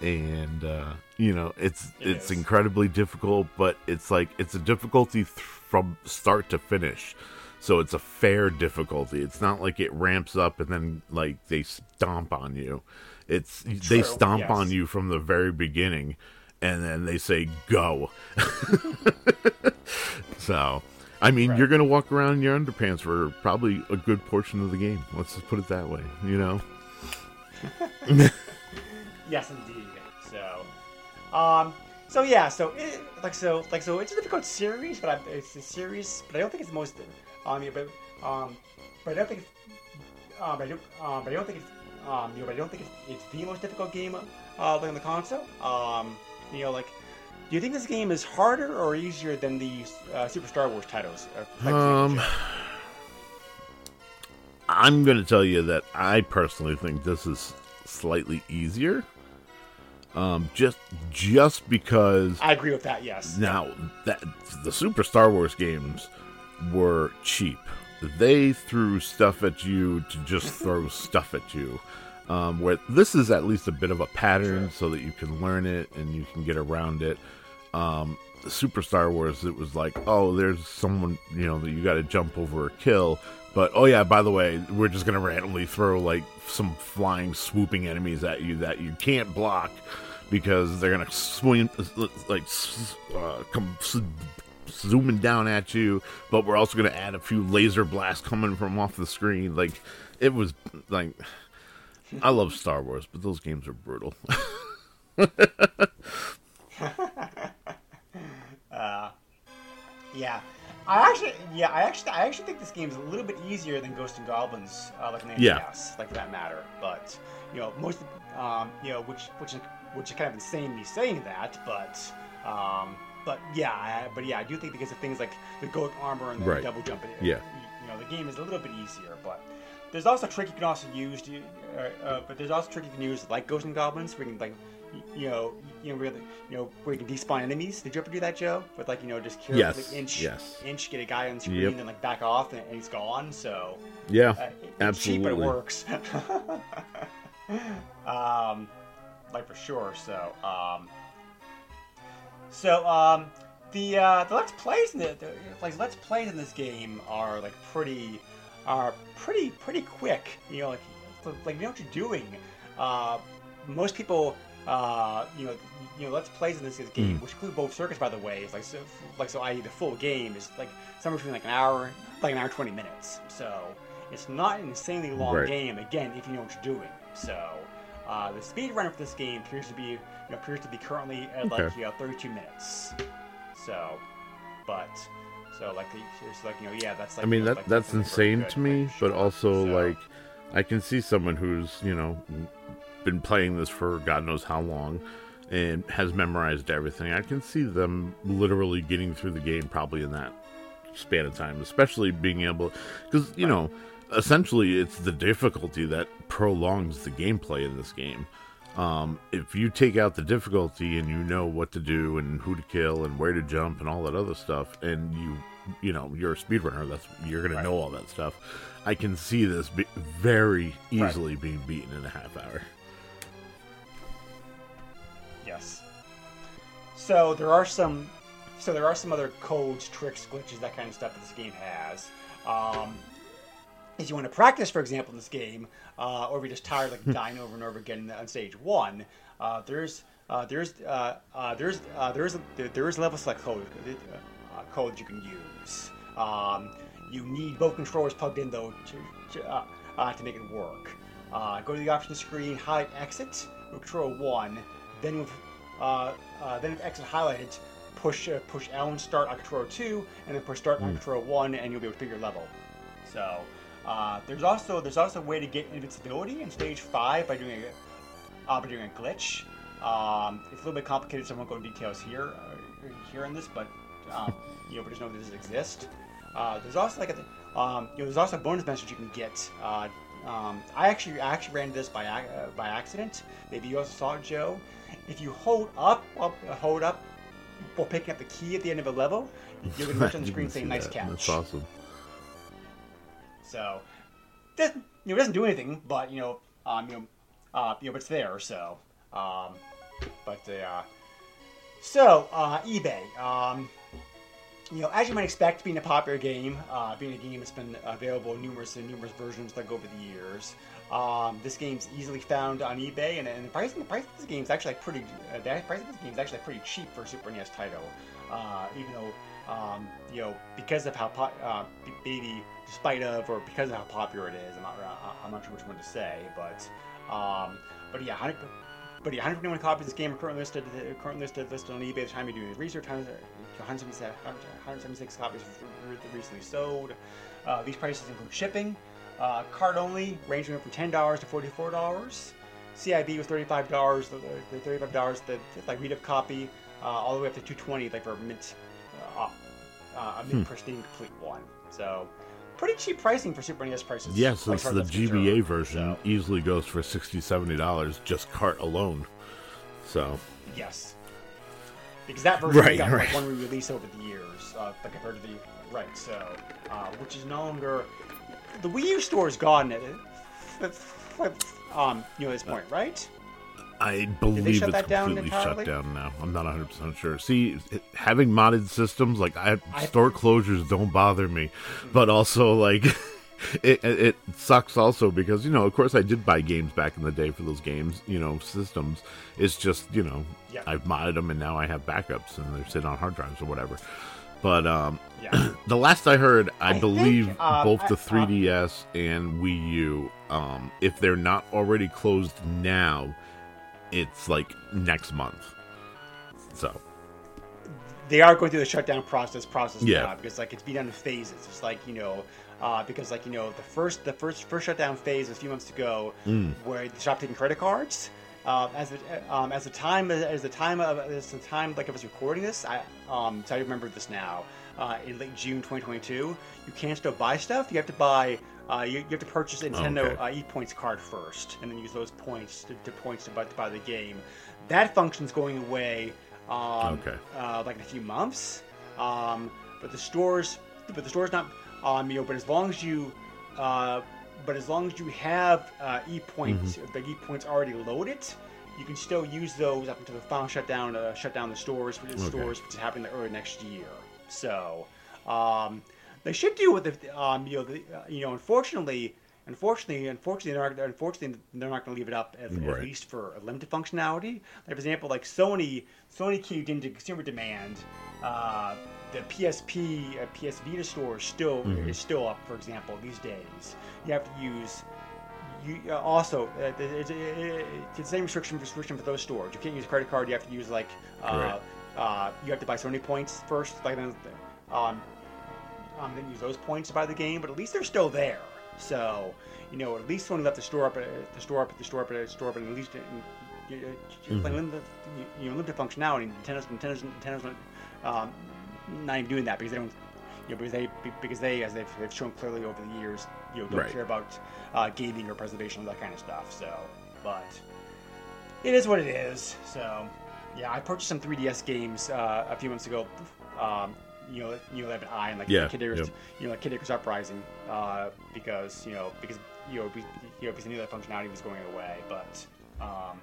and uh, you know it's It it's is. incredibly difficult. But it's like it's a difficulty th- from start to finish. So it's a fair difficulty. It's not like it ramps up and then like they stomp on you. It's they stomp yes. on you from the very beginning and then they say go. (laughs) so, I mean, Right. you're going to walk around in your underpants for probably a good portion of the game. Let's just put it that way, you know. (laughs) Yes, indeed. So, um, so yeah, so it, like so like so it's a difficult series, but I, it's a series, but I don't think it's the most. Um, yeah, but um, but I don't think. It's, um, but I don't. Um, but I don't think it's. Um, you know, but I don't think it's, it's the most difficult game. Uh, like on the console. Um, you know, like. Do you think this game is harder or easier than the uh, Super Star Wars titles? Uh, like Um, I'm going to tell you that I personally think this is slightly easier. Um, just just because I agree with that. Yes. Now that the Super Star Wars games were cheap. They threw stuff at you to just (laughs) throw stuff at you. Um, where this is at least a bit of a pattern so that you can learn it and you can get around it. Um, Super Star Wars, it was like, oh, there's someone you know that you got to jump over or kill. But oh yeah, by the way, we're just gonna randomly throw like some flying, swooping enemies at you that you can't block because they're gonna swing like uh, come zooming down at you. But we're also gonna add a few laser blasts coming from off the screen. Like it was like I love Star Wars, but those games are brutal. (laughs) (laughs) Yeah, I actually, yeah, I actually, I actually think this game is a little bit easier than Ghosts and Goblins, uh, like an Yeah. NES, like for that matter. But you know, most, um, you know, which, which, is- which is kind of insane me saying that, but, um, but yeah, I, but yeah, I do think because of things like the gold armor and the Right. double jump, it, Yeah. you know, the game is a little bit easier, but. There's also a trick you can also use, to, uh, uh, but there's also a trick you can use like Ghosts and Goblins, where you can like, you know, you know, really, you know, where you can despawn enemies. Did you ever do that, Joe? With like, you know, just kill Yes, inch, yes. inch, get a guy on screen, Yep. and like back off, and, and he's gone. So Yeah, uh, it- it's cheap, but it works. (laughs) um, like for sure. So, um, so um, the uh, the let's plays in the, the like let's plays in this game are like pretty are pretty pretty quick. You know, like like you know what you're doing. Uh, most people. Uh, you know, you know, let's plays in this game, Hmm. which include both circuits, by the way. Is like, so, like, so, i.e., the full game is like somewhere between like an hour, like an hour and twenty minutes. So it's not an insanely long Right. game. Again, if you know what you're doing. So uh, the speed runner for this game appears to be, you know, appears to be currently at like Okay. you know 32 minutes. So, but so like it's like you know, yeah, that's like. I mean that like, that's insane to me, like, but also So- like I can see someone who's you know been playing this for God knows how long and has memorized everything. I can see them literally getting through the game probably in that span of time, especially being able because you know essentially it's the difficulty that prolongs the gameplay in this game. Um, if you take out the difficulty and you know what to do and who to kill and where to jump and all that other stuff, and you, you know, you're a speedrunner, that's you're gonna Right. know all that stuff. I can see this be very easily being beaten in a half hour. So there are some, so there are some other codes, tricks, glitches, that kind of stuff that this game has. Um, if you want to practice, for example, in this game, uh, or if you're just tired like dying over and over again on stage one, uh, there's uh, there's uh, uh, there's uh, there's there, there is level select code uh, code you can use. Um, you need both controllers plugged in though to to, uh, uh, to make it work. Uh, go to the options screen, highlight exit control one, then with uh, uh, then with exit highlighted, push uh, push L and start on controller two, and then push start on controller one, and you'll be able to pick your level. So uh, there's also there's also a way to get invincibility in stage five by doing a uh, by doing a glitch. Um, it's a little bit complicated, so I won't go into details here uh, here in this, but um, (laughs) you know, but just know that this exists. Uh, there's also like a um, you know there's also a bonus message you can get. Uh, um, I actually I actually ran this by uh, by accident. Maybe you also saw it, Joe. If you hold up, up uh, hold up while picking up the key at the end of a level, you're gonna I touch on the (laughs) screen saying "nice that. catch." That's awesome. So, doesn't you know it doesn't do anything, but you know, um, you know, uh, you know, but it's there. So, um, but uh, so uh, eBay. Um, you know, as you might expect, being a popular game, uh, being a game that's been available in numerous and numerous versions like over the years, um, this game's easily found on eBay, and, and the price the price of this game is actually like pretty. Uh, the price of this game is actually pretty cheap for a Super NES title, uh, even though um, you know because of how po- uh, maybe despite of or because of how popular it is, I'm not uh, I'm not sure which one to say, but um, but yeah, 100, but yeah, 121 copies of this game are currently listed currently listed listed on eBay. At the time you do the research, 176, 176 copies recently sold. Uh, these prices include shipping. Uh, card only, ranging from ten dollars to forty-four dollars. CIB was thirty-five dollars. The, thirty-five dollars, the like read-up copy, uh, all the way up to two twenty, like for a mint, uh, uh, a mint pristine complete one. So, pretty cheap pricing for Super NES prices. Yeah, since the GBA concerned. version easily goes for 60 dollars just cart alone. So yes, because that version Right, got right. like one re-release over the years, uh, like compared to the right. So, uh, which is no longer the Wii U store is gone. At, um, you know, this point, right? I believe it's completely shut down now. I'm not 100 percent sure. See, having modded systems like I, I- store closures don't bother me, but also like (laughs) it, it it sucks also because you know of course I did buy games back in the day for those games you know systems. It's just you know Yeah. I've modded them and now I have backups and they're sitting on hard drives or whatever. But um, Yeah. (clears throat) the last I heard, I, I think, believe um, both I- the uh, 3DS and Wii U, um, if they're not already closed now, it's like next month. So they are going through the shutdown process process Yeah. now because like it's being done in phases. It's like you know, uh, because like you know, the first the first first shutdown phase was a few months ago, Mm. where they stopped taking credit cards. Uh, as the um, as the time as the time of as the time like I was recording this, I um so I remember this now. Uh, in late June 2022, you can't still buy stuff. You have to buy. Uh, you, you have to purchase a Nintendo Okay. uh, E points card first, and then use those points to, to points to buy, to buy the game. That function's going away. Um, Okay. uh, like in a few months. Um, but the stores, but the store's not, um, you know, but as long as you, uh, but as long as you have uh, e points, Mm-hmm. the e points already loaded, you can still use those up until the final shutdown, uh, shut down the stores, which is Okay. stores, which is happening early next year. So, um, they should do with the, um, you know, the, uh, you know, unfortunately. Unfortunately, unfortunately, they're not, unfortunately, they're not going to leave it up at, Right. at least for a limited functionality. Like, for example, like Sony, Sony caved into consumer demand. Uh, the PSP, uh, PS Vita store is still is still up. For example, these days, you have to use. You uh, also uh, it's, it's the same restriction restriction for those stores. You can't use a credit card. You have to use like uh, uh, you have to buy so many points first. Like then, um, um, then use those points to buy the game. But at least they're still there. So you know, at least when you left the store up, uh, the store up, at the store up, the store up, and at least uh, you, you, you, like, limited, you, know, limited functionality. Nintendo's, Nintendo's, Nintendo's not, um, not even doing that because they don't, you know, because they because they, as they've, they've shown clearly over the years, you know, don't Right. care about uh, gaming or preservation, or that kind of stuff. So, but it is what it is. So, yeah, I purchased some 3DS games uh, a few months ago. Um, you know, you know, have an eye on like Yeah, Kid Icarus, yep. you know, like Kid Icarus Uprising, uh, because you know, because you know, be, you know, because I knew that functionality was going away. But, um,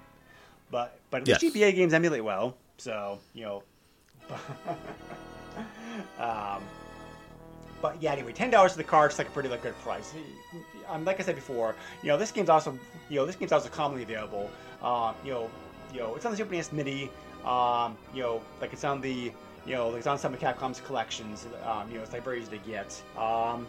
but, but at least GBA games emulate well. So, you know, um, but yeah, anyway, ten dollars for the card is like a pretty like good price. Um, like I said before, you know, this game's also, you know, this game's also commonly available. Um, you know, you know, it's on the Super NES Mini. Um, you know, like it's on the, you know, like it's on some of Capcom's collections. Um, you know, it's like very easy to get. Um,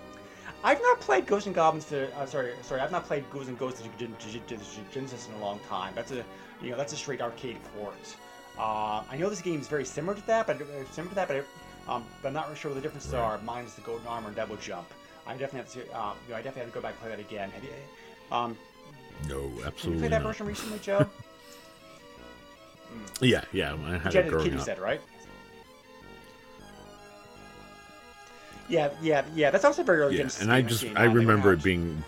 I've not played Ghosts and Goblins to. Uh, sorry, sorry, I've not played Ghouls and Ghosts to, to, to, to, to Genesis in a long time. That's a, you know, that's a straight arcade port. Uh, I know this game is very similar to that, but uh, similar to that, but, it, um, but I'm not really sure what the differences are. Minus the Golden Armor and Double Jump. I definitely have to. Um, you know, I definitely have to go back and play that again. Have you? Um, No, have you absolutely played that version recently, Joe? (laughs) Yeah, yeah. I had You it had it as a growing kid, up. said, right? Yeah, yeah, yeah. That's also very early. Yeah, and I just I remember it being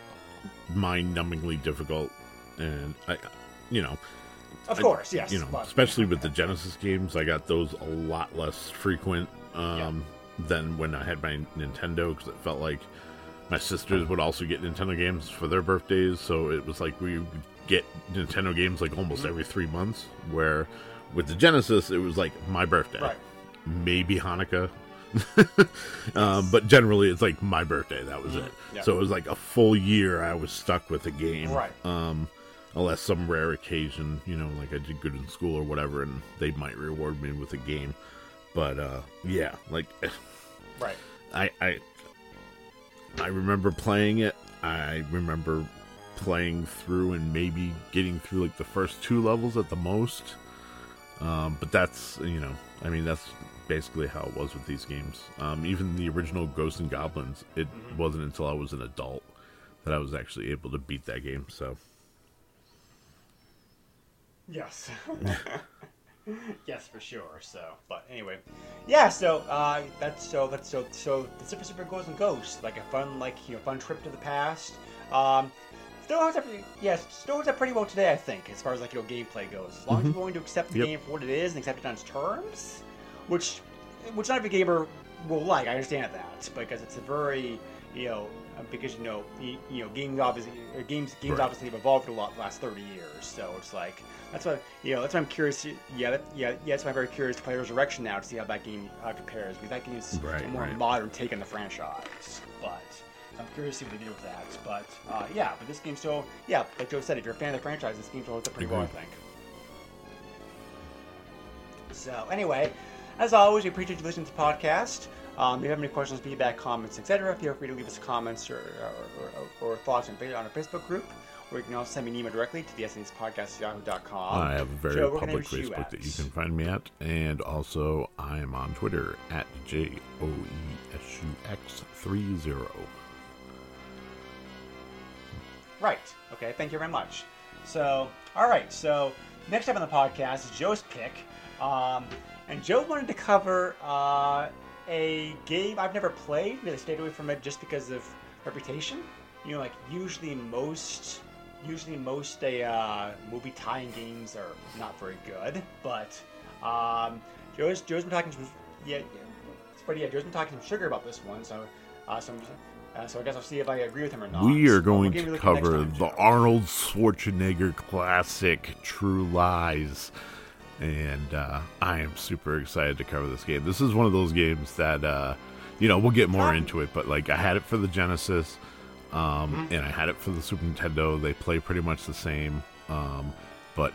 mind-numbingly difficult, and I, you know, Of I- course, yes. you know, but- especially with the Genesis games, I got those a lot less frequent um, than when I had my Nintendo because it felt like my sisters would also get Nintendo games for their birthdays, so it was like we would get Nintendo games like almost Mm-hmm. every three months. Where with the Genesis, it was like my birthday, Right. maybe Hanukkah. (laughs) um, but generally, it's like my birthday. That was it. Mm-hmm. Yeah. So it was like a full year I was stuck with a game. Right. Um, unless some rare occasion, you know, like I did good in school or whatever, and they might reward me with a game. But uh, yeah, like (sighs) Right. I I I remember playing it. I remember playing through and maybe getting through like the first two levels at the most. Um, but that's you know, I mean that's basically how it was with these games. Um, even the original Ghosts and Goblins, it wasn't until I was an adult that I was actually able to beat that game. So Yes. (laughs) yes, for sure. So, but anyway, yeah. So uh, that's so that's so so the Super Super Ghouls and Ghosts, like a fun like you know fun trip to the past. Um, still holds up. Yes, still holds up pretty well today, I think, as far as like you know gameplay goes. As long as you're willing to accept the Yep. game for what it is and accept it on its terms, which which not every gamer will like. I understand that because it's a very you know uh, because you know you, you know games obviously games games Right. obviously have evolved a lot the last 30 years so it's like that's why you know that's why I'm curious yeah that, yeah yeah that's why I'm very curious to play Resurrection now to see how that game uh, compares because that game is Right, a more right. modern take on the franchise but I'm curious to see what they do with that but uh, yeah but this game still yeah like Joe said if you're a fan of the franchise this game still holds up pretty well I think so anyway, as always, we appreciate you listening to the podcast. Um, if you have any questions, feedback, comments, etc., feel free to leave us comments or, or, or, or thoughts on, on our Facebook group, or you can also send me an email directly to the SNES podcast yahoo.com. I have a very Joe, where public Facebook that you can find me at, and also I am on Twitter at J O E S U X three zero. Right. Okay. Thank you very much. So, all right. So, next up on the podcast is Joe's pick, um, and Joe wanted to cover uh, a game I've never played. Really stayed away from it just because of reputation. You know, like usually most, usually most uh, movie tie-in games are not very good. But um, Joe's Joe's been talking some yeah, yeah, but yeah, Joe's been talking some sugar about this one. So, uh, uh, so I guess I'll see if I agree with him or not. We are going to we looking at next cover time, the Arnold Schwarzenegger classic True Lies. And uh, I am super excited to cover this game. This is one of those games that, uh, you know, we'll get more into it, but like I had it for the Genesis um, Mm-hmm. and I had it for the Super Nintendo. They play pretty much the same. Um, but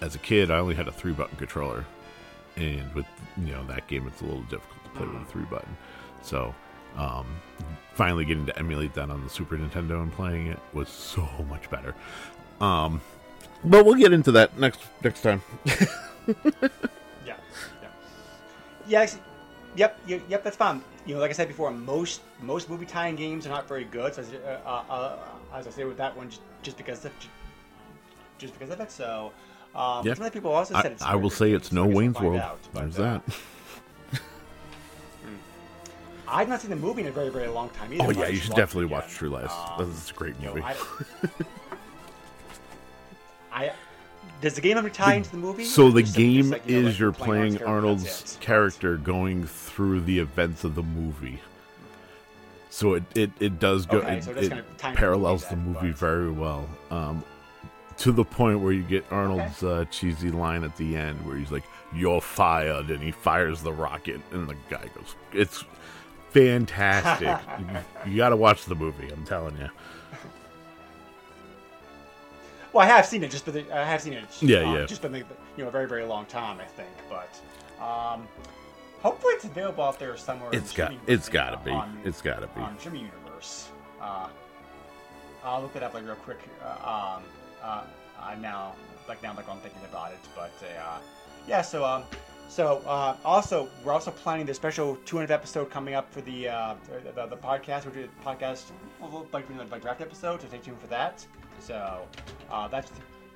as a kid, I only had a three button controller. And with, you know, that game, it's a little difficult to play with a three button. So, um, finally getting to emulate that on the Super Nintendo and playing it was so much better. Um, but we'll get into that next next time. (laughs) Yeah, yeah, yeah. actually- Yep, yep. That's fine. You know, like I said before, most most movie tie-in games are not very good. So as, uh, uh, uh, as I say with that one, just, just because of just because of it. So, um, Yeah. some other people also I, said it's. I will say it's no I Wayne's World. out. There's uh, that. (laughs) I've not seen the movie in a very very long time either. Oh yeah, you should definitely watch. True Lies. Um, That's a great you know, movie. I, (laughs) I does the game ever tie into the movie? So the game like, you know, is like you're playing playing Arnold's character, Arnold's character going through the events of the movie. So it it, it does go Okay, it, so it does kind of tie the parallels movie the movie very well. Um, to the point where you get Arnold's uh, cheesy line at the end where he's like, "You're fired," and he fires the rocket, and the guy goes, "It's fantastic." (laughs) you, you got to watch the movie. I'm telling you. Well, I have seen it. Just, but the, I have seen it. Yeah, um, yeah. Just been, you know, a very, very long time, I think. But, um, hopefully it's available out there somewhere. It's got- it's uh, gotta be. on- It's gotta be. on Streaming Universe. Uh, I'll look it up like real quick. Uh, um, uh, uh, now, like now, like I'm thinking about it, but uh, yeah. So um, so uh, also we're also planning the special 200 episode coming up for the uh, the, the, podcast. We're doing a podcast like doing like draft episode, so stay tuned for that. So uh, that's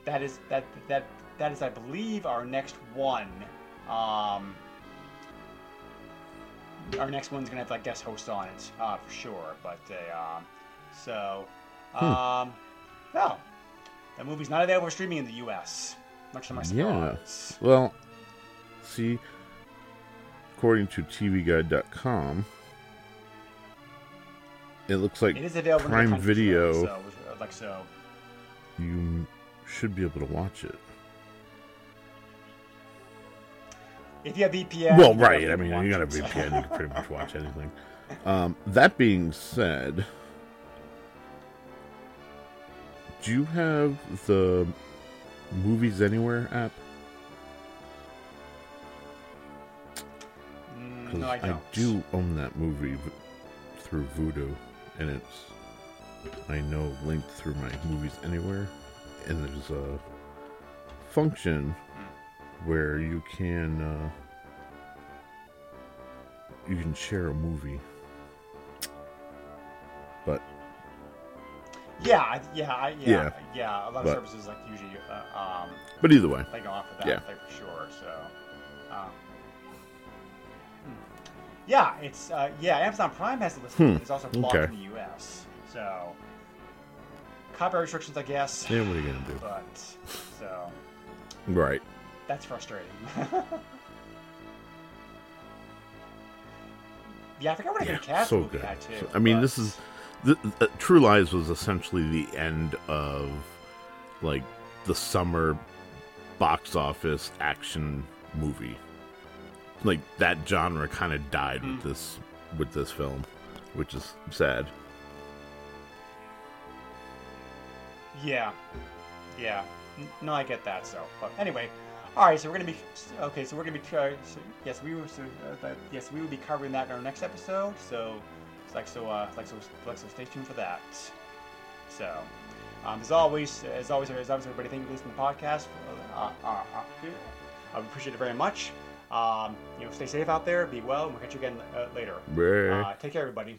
that is that that that is I believe our next one. Um, our next one's gonna have like guest hosts on it uh, for sure. But uh, um, so um, no, that movie's not available for streaming in the U.S. Much to my surprise. Yeah. Well, see, according to TVGuide.com, it looks like It is available Prime Video. So, like so. You should be able to watch it. If you have VPN. well, right. I mean, you got a VPN, you can pretty much watch (laughs) anything. Um, that being said, do you have the Movies Anywhere app? Mm, no, I don't. do own that movie through Vudu, and it's I know linked through my Movies Anywhere, and there's a function where you can uh, you can share a movie, but Yeah, yeah, yeah, Yeah. yeah. A lot of But- services like usually uh, um, but either way, they go off of that Yeah. for sure. So, um, hmm. yeah, it's uh, yeah. Amazon Prime has a list. Hmm, It's also blocked okay. in the U.S. So, copyright restrictions, I guess. yeah, what are you gonna do? But so Right. that's frustrating. (laughs) yeah, I forgot what I Yeah, did cast so movie good. had, too. So- I mean, but- this is the, uh, True Lies was essentially the end of like the summer box office action movie. Like that genre kind of died with Hmm. this with this film, which is sad. Yeah, yeah. No, I get that. So, but anyway, all right. So we're gonna be okay. So we're gonna be uh, so, yes, we were so uh, yes, we will be covering that in our next episode. So it's like so uh like so like so stay tuned for that. So um, as always, as always, as always, everybody, thank you for listening to the podcast. Uh, uh, uh, I appreciate it very much. Um, you know, stay safe out there. Be well, and we'll catch you again uh, later. Uh, take care, everybody.